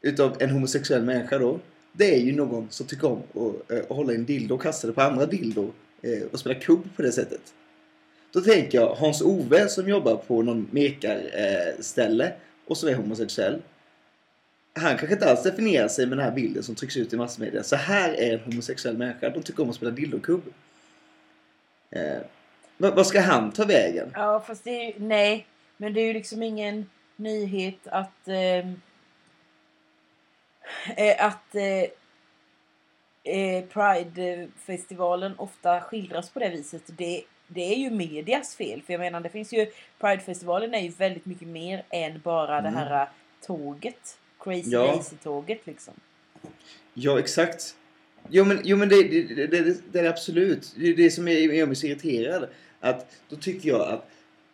utav en homosexuell människa då. Det är ju någon som tycker om att, eh, att hålla en dildo och kasta det på andra dildo eh, och spela kubb på det sättet. Då tänker jag Hans-Ove som jobbar på någon mekarställe och som är homosexuell. Han kanske inte alls definierar sig med den här bilden som trycks ut i massmedia. Så här är en homosexuell människa. De tycker om att spela dildokubb. Eh, vad, ska han ta vägen? Ja, fast det är ju, nej. Men det är ju liksom ingen nyhet att ehm, eh, att eh, eh, Pride-festivalen ofta skildras på det viset. Det, det är ju medias fel. För jag menar, det finns ju Pride-festivalen är ju väldigt mycket mer än bara Mm. det här tåget. Crazy Ja. Daisy-tåget liksom. Ja, exakt. Jo, men, jo, men det, det, det, det, är absolut. Det är det som är- gör mig så irriterad. Att då tycker jag att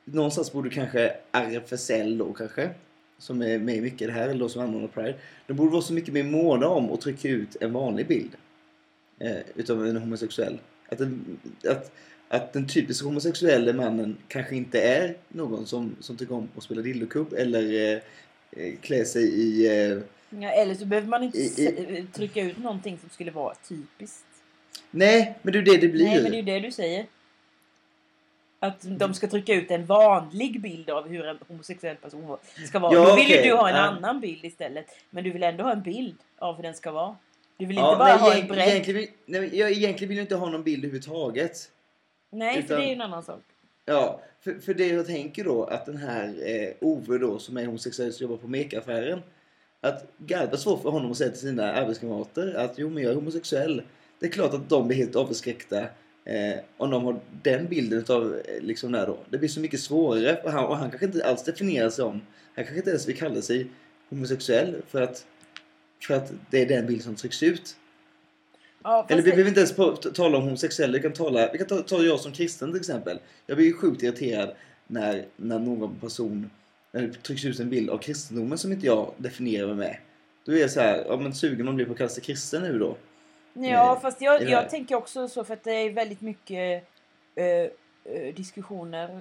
någonstans borde kanske RFSL då kanske, som är med mycket i det här, eller då som anordnar Pride. De borde vara så mycket mer måna om att trycka ut en vanlig bild. Eh, utav en homosexuell. Att den, att, att den typiska homosexuella mannen kanske inte är någon som, som tycker om att spela dildokubb eller eh, klä sig i eh, Ja, eller så behöver man inte I- eh, trycka ut någonting som skulle vara typiskt. Nej, men det är ju det det blir. Nej, men det är ju det du säger. Att de ska trycka ut en vanlig bild av hur en homosexuell person ska vara. Ja, Då vill ju okej, du ha en ja. annan bild istället. Men du vill ändå ha en bild av hur den ska vara. Du vill Ja, inte bara nej, ha en bredd. egentligen, vill- nej, jag egentligen vill jag inte ha någon bild överhuvudtaget. Nej, för utan- det är ju en annan sak. Ja, för, för det jag tänker då att den här eh, Ove då som är homosexuell som jobbar på mekaffären. Att jävla svårt för honom att säga till sina arbetskamrater att jo men jag är homosexuell. Det är klart att de blir helt avskräckta eh, om de har den bilden av eh, liksom där då. Det blir så mycket svårare och han, och han kanske inte alls definierar sig om. Han kanske inte ens vill kalla sig homosexuell för att, för att det är den bild som trycks ut. Ja, Eller vi behöver inte ens på, tala om homosexuella. Vi kan, tala, vi kan ta, ta jag som kristen till exempel. Jag blir ju sjukt irriterad när, när någon person när det trycks ut en bild av kristendomen som inte jag definierar mig med. Då är jag så här, ja men sugen att bli på att kalla sig kristen nu då. Ja, eh, fast jag, jag tänker också så för att det är väldigt mycket eh, eh, diskussioner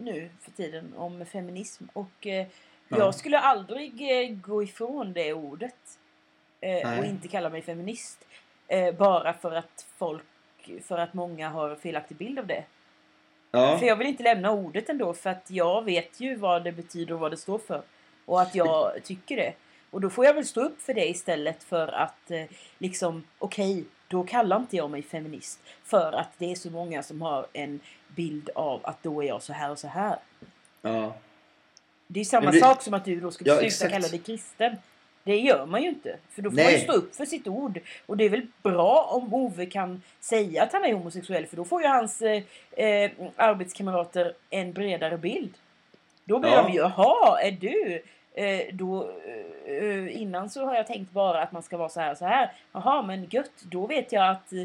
nu för tiden om feminism. Och eh, Ja. jag skulle aldrig eh, gå ifrån det ordet. Eh, och inte kalla mig feminist. Eh, bara för att folk, för att många har felaktig bild av det. Ja, För jag vill inte lämna ordet ändå för att jag vet ju vad det betyder och vad det står för. Och att jag tycker det. Och då får jag väl stå upp för det istället för att eh, liksom, okej, då kallar inte jag mig feminist. För att det är så många som har en bild av att då är jag så här och så här. ja. Det är samma det- sak som att du då skulle Ja, sluta exakt. kalla dig kristen. Det gör man ju inte. För då får Nej. man ju stå upp för sitt ord. Och det är väl bra om Ove kan säga att han är homosexuell. För då får ju hans eh, eh, arbetskamrater en bredare bild. Då blir Ja. de ju, jaha, är du? Eh, då, eh, innan så har jag tänkt bara att man ska vara så här och så här. Jaha, men gött. Då vet jag att eh,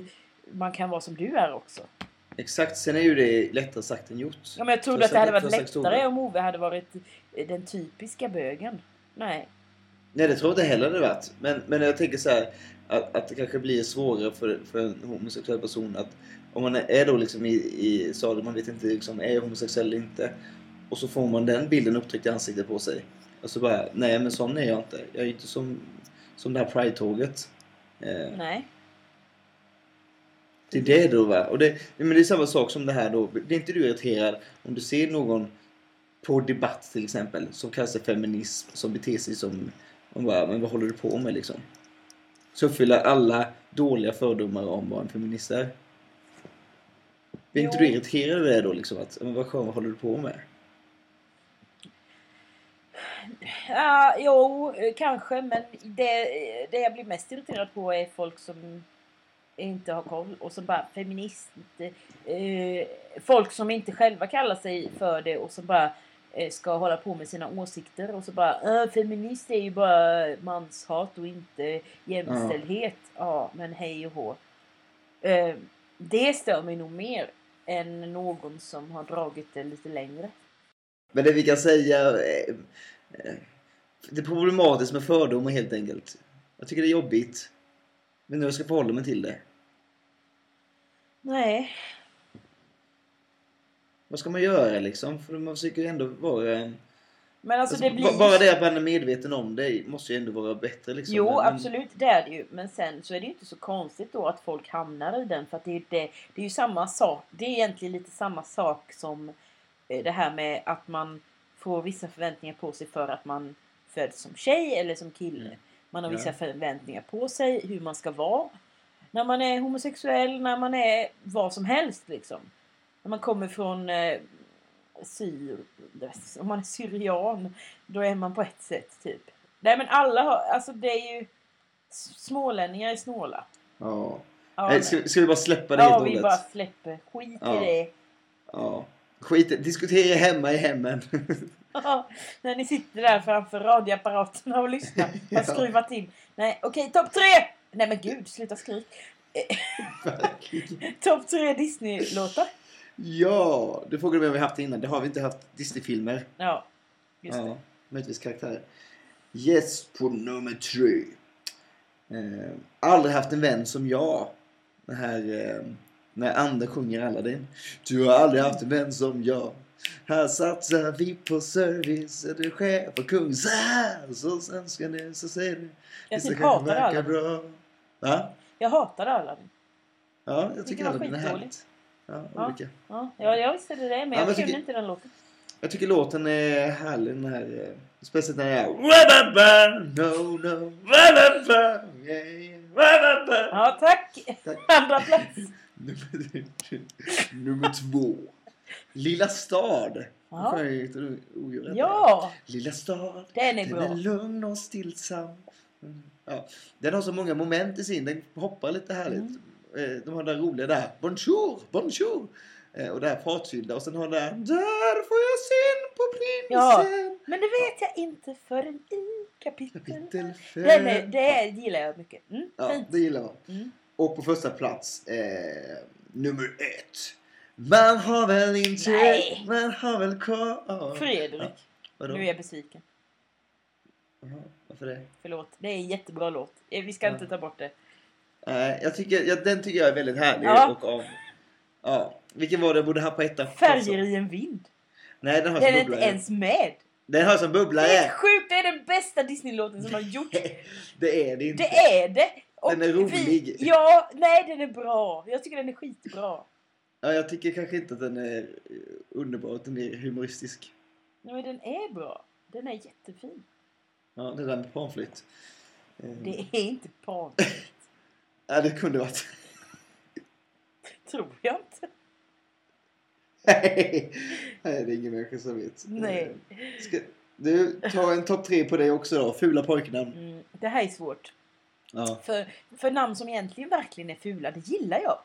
man kan vara som du är också. Exakt, sen är ju det lättare sagt än gjort. Ja, men jag trodde att det hade varit lättare om Ove hade varit eh, den typiska bögen. Nej. Nej, det tror jag inte heller det varit. Men, men jag tänker så här att, att det kanske blir svårare för, för en homosexuell person att om man är då liksom i, i stadiet man vet inte liksom, är jag homosexuell eller inte. Och så får man den bilden upptryckt i ansiktet på sig. Och så bara, nej men sån är jag inte. Jag är inte som, som det här Pride-tåget. Eh, Nej. det är det då va. Och det, men det är samma sak som det här då. Blir inte du irriterad om du ser någon på debatt till exempel som kallar sig feminism som beter sig som man bara, men vad håller du på med liksom? Så uppfyller alla dåliga fördomar om vad en feminist är. Blir inte du irriterad över det då liksom? Att, men vad skönt, vad håller du på med? Ja, jo, kanske. Men det, det jag blir mest irriterad på är folk som inte har koll och som bara feminist. Eh, folk som inte själva kallar sig för det och som bara ska hålla på med sina åsikter och så bara äh, feminist är ju bara manshat och inte jämställdhet. Ja, men hej och hå. Eh, det stör mig nog mer än någon som har dragit det lite längre. Men det vi kan säga... Eh, eh, det är problematiskt med fördomar helt enkelt. Jag tycker det är jobbigt. Men nu jag ska förhålla mig till det. Nej, Vad ska man göra liksom? För man försöker ju ändå vara... men alltså Alltså, det blir... ba- Bara det att man är medveten om det måste ju ändå vara bättre liksom. Jo, Men- absolut, det är det ju. Men sen så är det ju inte så konstigt då att folk hamnar i den. För att det är det, det är ju samma sak. Det är egentligen lite samma sak som eh, det här med att man får vissa förväntningar på sig för att man föds som tjej eller som kille. Mm. Man har Ja. vissa förväntningar på sig hur man ska vara. När man är homosexuell, när man är vad som helst liksom. När man kommer från eh, syr, om man är syrian, då är man på ett sätt typ. Nej men alla har, alltså det är ju smålänningar är snåla. Ja. Ja, Nej, ska, ska vi bara släppa det ja helt och vi hållet? bara släpper. Skit Ja. i det. Ja. Skit Diskutera hemma i hemmen. När ni sitter där framför radioapparaterna och lyssnar. Har Ja. skruvat in. Nej okej, topp tre! Nej men gud, sluta skrik. topp tre Disney-låtar. Ja, det frågade du mig om vi haft det innan. Det har vi inte haft. Disney-filmer. Ja, just det. Ja, möjligtvis karaktärer. Yes, på nummer tre. Eh, aldrig haft en vän som jag. Det här eh, när Ander sjunger Aladdin. Du har aldrig haft en vän som jag. Här satsar vi på service. Är du chef och kung så här. Så sen ska ni så ser du. Jag Det typ hatar Aladdin. bra. Va? Jag hatar Aladdin. Ja, jag Tycker Aladdin är härligt. Ja, Ja. olika. Ja, ja jag visste det, men Ja, jag men kunde tycker- inte den låten. Jag tycker låten är härlig den här. eh, Speciellt när det är no no. Ja, tack! Tack. Andra plats. Nummer, nummer två. Lilla stad. Ja. Jag där. Ja, Lilla stad. den är Den bra. är lugn och stillsam. Ja. Den har så många moment i sin. Den hoppar lite härligt. Mm. Eh, De har där roliga där. Bonjour, bonjour. Eh, Och det här fartfyllda. Och sen har det här. Där får jag syn på Ja. prinsen. Men det vet jag inte förrän i kapitel. Kapitel fem. Den är, det gillar jag mycket. Mm, Ja, fint. det gillar man. Mm. Och på första plats, eh, nummer ett. Man har väl inte... Nej. Man har väl kvar... Fredrik, Vadå? nu är jag besviken. Jaha, varför det? Förlåt. Det är en jättebra låt. Eh, Vi ska Ja. inte ta bort det. Nej, jag tycker, ja, den tycker jag är väldigt härlig. Ja. Och av, ja. Vilken var det jag borde ha på ettan? Färger i en vind. Nej, den har Den som är inte ens med. Den har som Det är sjukt. Det är den bästa Disney-låten som har gjorts. det är det inte. Det är det. Och Den är rolig. Vi, ja, nej den är bra. Jag tycker den är skitbra. Ja, jag tycker kanske inte att den är eh, underbar, att den är humoristisk. Nej, men den är bra. Den är jättefin. Ja, det där med panflytt. Eh, Det är inte pan. Ja, det kunde varit. Tror jag inte. Nej, Nej, det är ingen människa som vet. Nej. Ska, du, ta en topp tre på det också då. Fula pojknamn. Mm, det här är svårt. Ja. För, för namn som egentligen verkligen är fula, det gillar jag.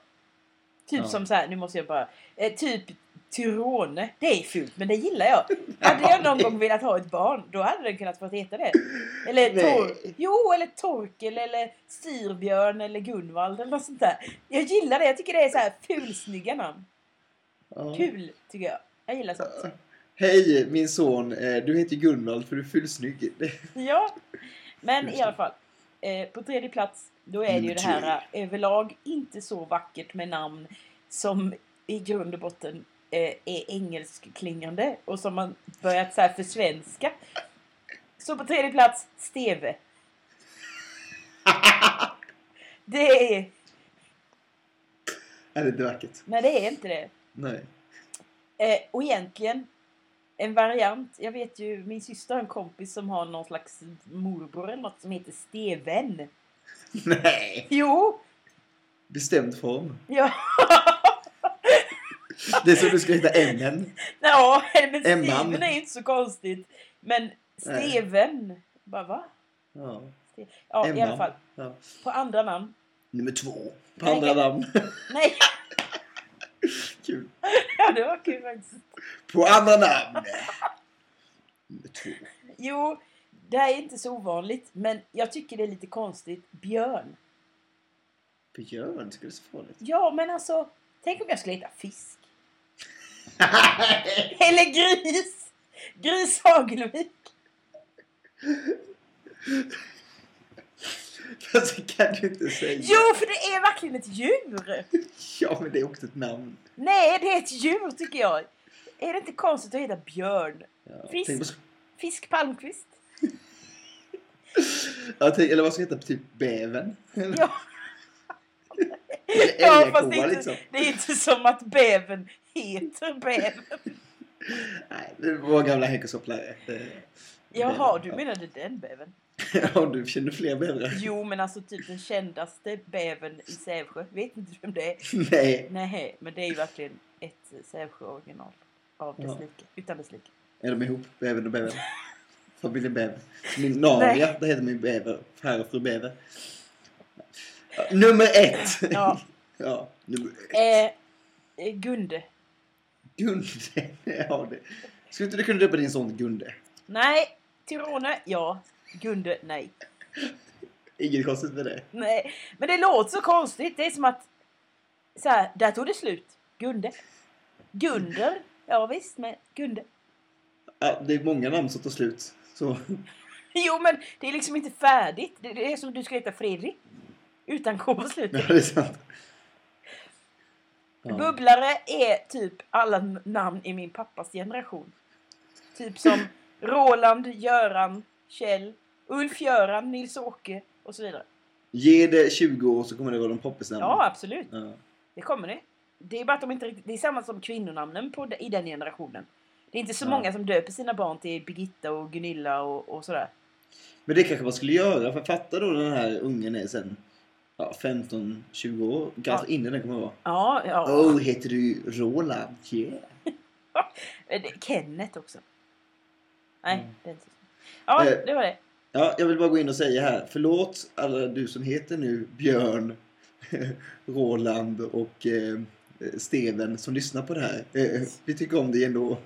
Typ Ja. som så här, nu måste jag bara... Eh, typ Tyrone. Det är fult, men det gillar jag. Hade jag någon gång velat ha ett barn, då hade den kunnat få heta det. Eller Nej. Tor... Jo, eller Torkel, eller Styrbjörn, eller Gunvald, eller något sånt där. Jag gillar det. Jag tycker det är så här fulsnygga namn. Ja. Kul, tycker jag. Jag gillar sånt. Hej min son, eh, du heter Gunvald för du är fulsnygg. Ja, men i alla fall. Eh, på tredje plats, då är det ju det här eh, överlag inte så vackert med namn som i grund och botten eh, är engelskklingande och som man börjat så här försvenska. Så på tredje plats, Steve. Det är... är det inte vackert? Nej, det är inte det. Nej. Eh, och egentligen, en variant. Jag vet ju, min syster har en kompis som har någon slags morbror eller något som heter Steven. Nej. Jo! Bestämd form. Ja, Det är som du ska heta Emmen. ja men Emman. Steven är inte så konstigt. Men Nej. Steven, bara va? Ja. Ja, i alla fall. Ja. På andra namn. Nummer två. På Nej. andra namn. Nej, Kul. ja, det var kul faktiskt. På andra namn. Nummer två. Jo, det här är inte så ovanligt, men jag tycker det är lite konstigt. Björn. Björn, ska det så farligt? Ja, men alltså, tänk om jag skulle heta fisk. Eller gris. Gris Hagelvik. Fast det kan du inte säga. Jo, för det är verkligen ett djur. Ja, men det är också ett namn. Nej, det är ett djur tycker jag. Är det inte konstigt att heta björn? Ja, Fisk. på, Fisk Palmqvist. ja, tänk, eller vad ska det heta? Typ bäven? Ja. Ja, fast det är, inte, liksom. det är inte som att bäven heter bäven. Nej, det var gamla häckesopplare. Eh, Jaha, du menade den bäven? Ja, du känner fler bävrar? Jo, men alltså typ den kändaste bäven i Sävsjö. Vet inte vem det är? Nej. Nej, men det är ju verkligen ett Sävsjö-original av dess Ja. like. Utan dess like. Är de ihop? Bäven och bäven? Familjen Bäver. Min Naria, det heter min bäver. Herr och fru Bäver. Nummer ett! Ja. ja, nummer ett. Eh, eh, Gunde. Gunde. Ja, det. Skulle inte du kunna döpa din son Gunde? Nej. Tyrone. Ja. Gunde. Nej. Inget konstigt med det. Nej. Men det låter så konstigt. Det är som att... Så här, där tog det slut. Gunde. Gunder. Ja visst, men Gunde. Ja, det är många namn som tar slut. Så. Jo, men det är liksom inte färdigt. Det det är som du ska heta Fredrik. Utan K på slutet. Ja, det är sant. Ja. Bubblare är typ alla namn i min pappas generation. Typ som Roland, Göran, Kjell, Ulf-Göran, Nils-Åke och så vidare. Ge det 20 år så kommer det vara de poppis Ja, absolut. ja. Det kommer det. Det är bara att de inte riktigt... Det är samma som kvinnonamnen på, i den generationen. Det är inte så Ja. många som döper sina barn till Birgitta och Gunilla och, och sådär. Men det kanske man skulle göra. För fatta då den här ungen är sen ja, 15-20 år. Kanske Ja. innan den kommer vara. Ja, ja. Oh, heter du Roland? Yeah. Kenneth också. Nej, Mm. det är inte så. Ja, Eh. det var det. Ja, jag vill bara gå in och säga här. Förlåt alla du som heter nu Björn, Roland och eh, Steven som lyssnar på det här. Eh, vi tycker om det ändå.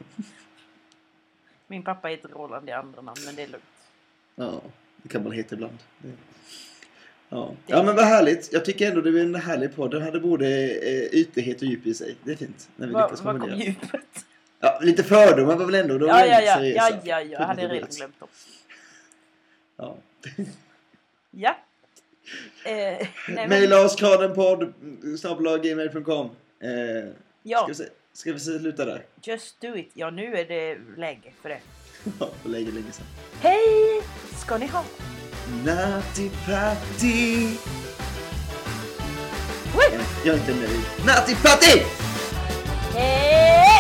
Min pappa heter Roland i andra namn, men det är lugnt. Ja, det kan man heta ibland. Det- Ja. ja, men vad härligt. Jag tycker ändå det är en härlig podd. Den hade både eh, ytlighet och djup i sig. Det är fint. När vi lyckas var kom djupet? Ja, lite fördomar var väl ändå... de Ja, ja, ja. seriösa. Ja, ja, ja. Jag hade redan glömt dem. Ja. Ja. Eh, nej, men, oss kradenpodd snabelaggmail.com eh, ja, ska, vi se, ska vi sluta där? just do it. Ja, nu är det läge för det. Ja, för länge, länge sedan. Hej ska ni ha! Natti Patti. Jag, är inte nöjd. Natti Patti! Hej!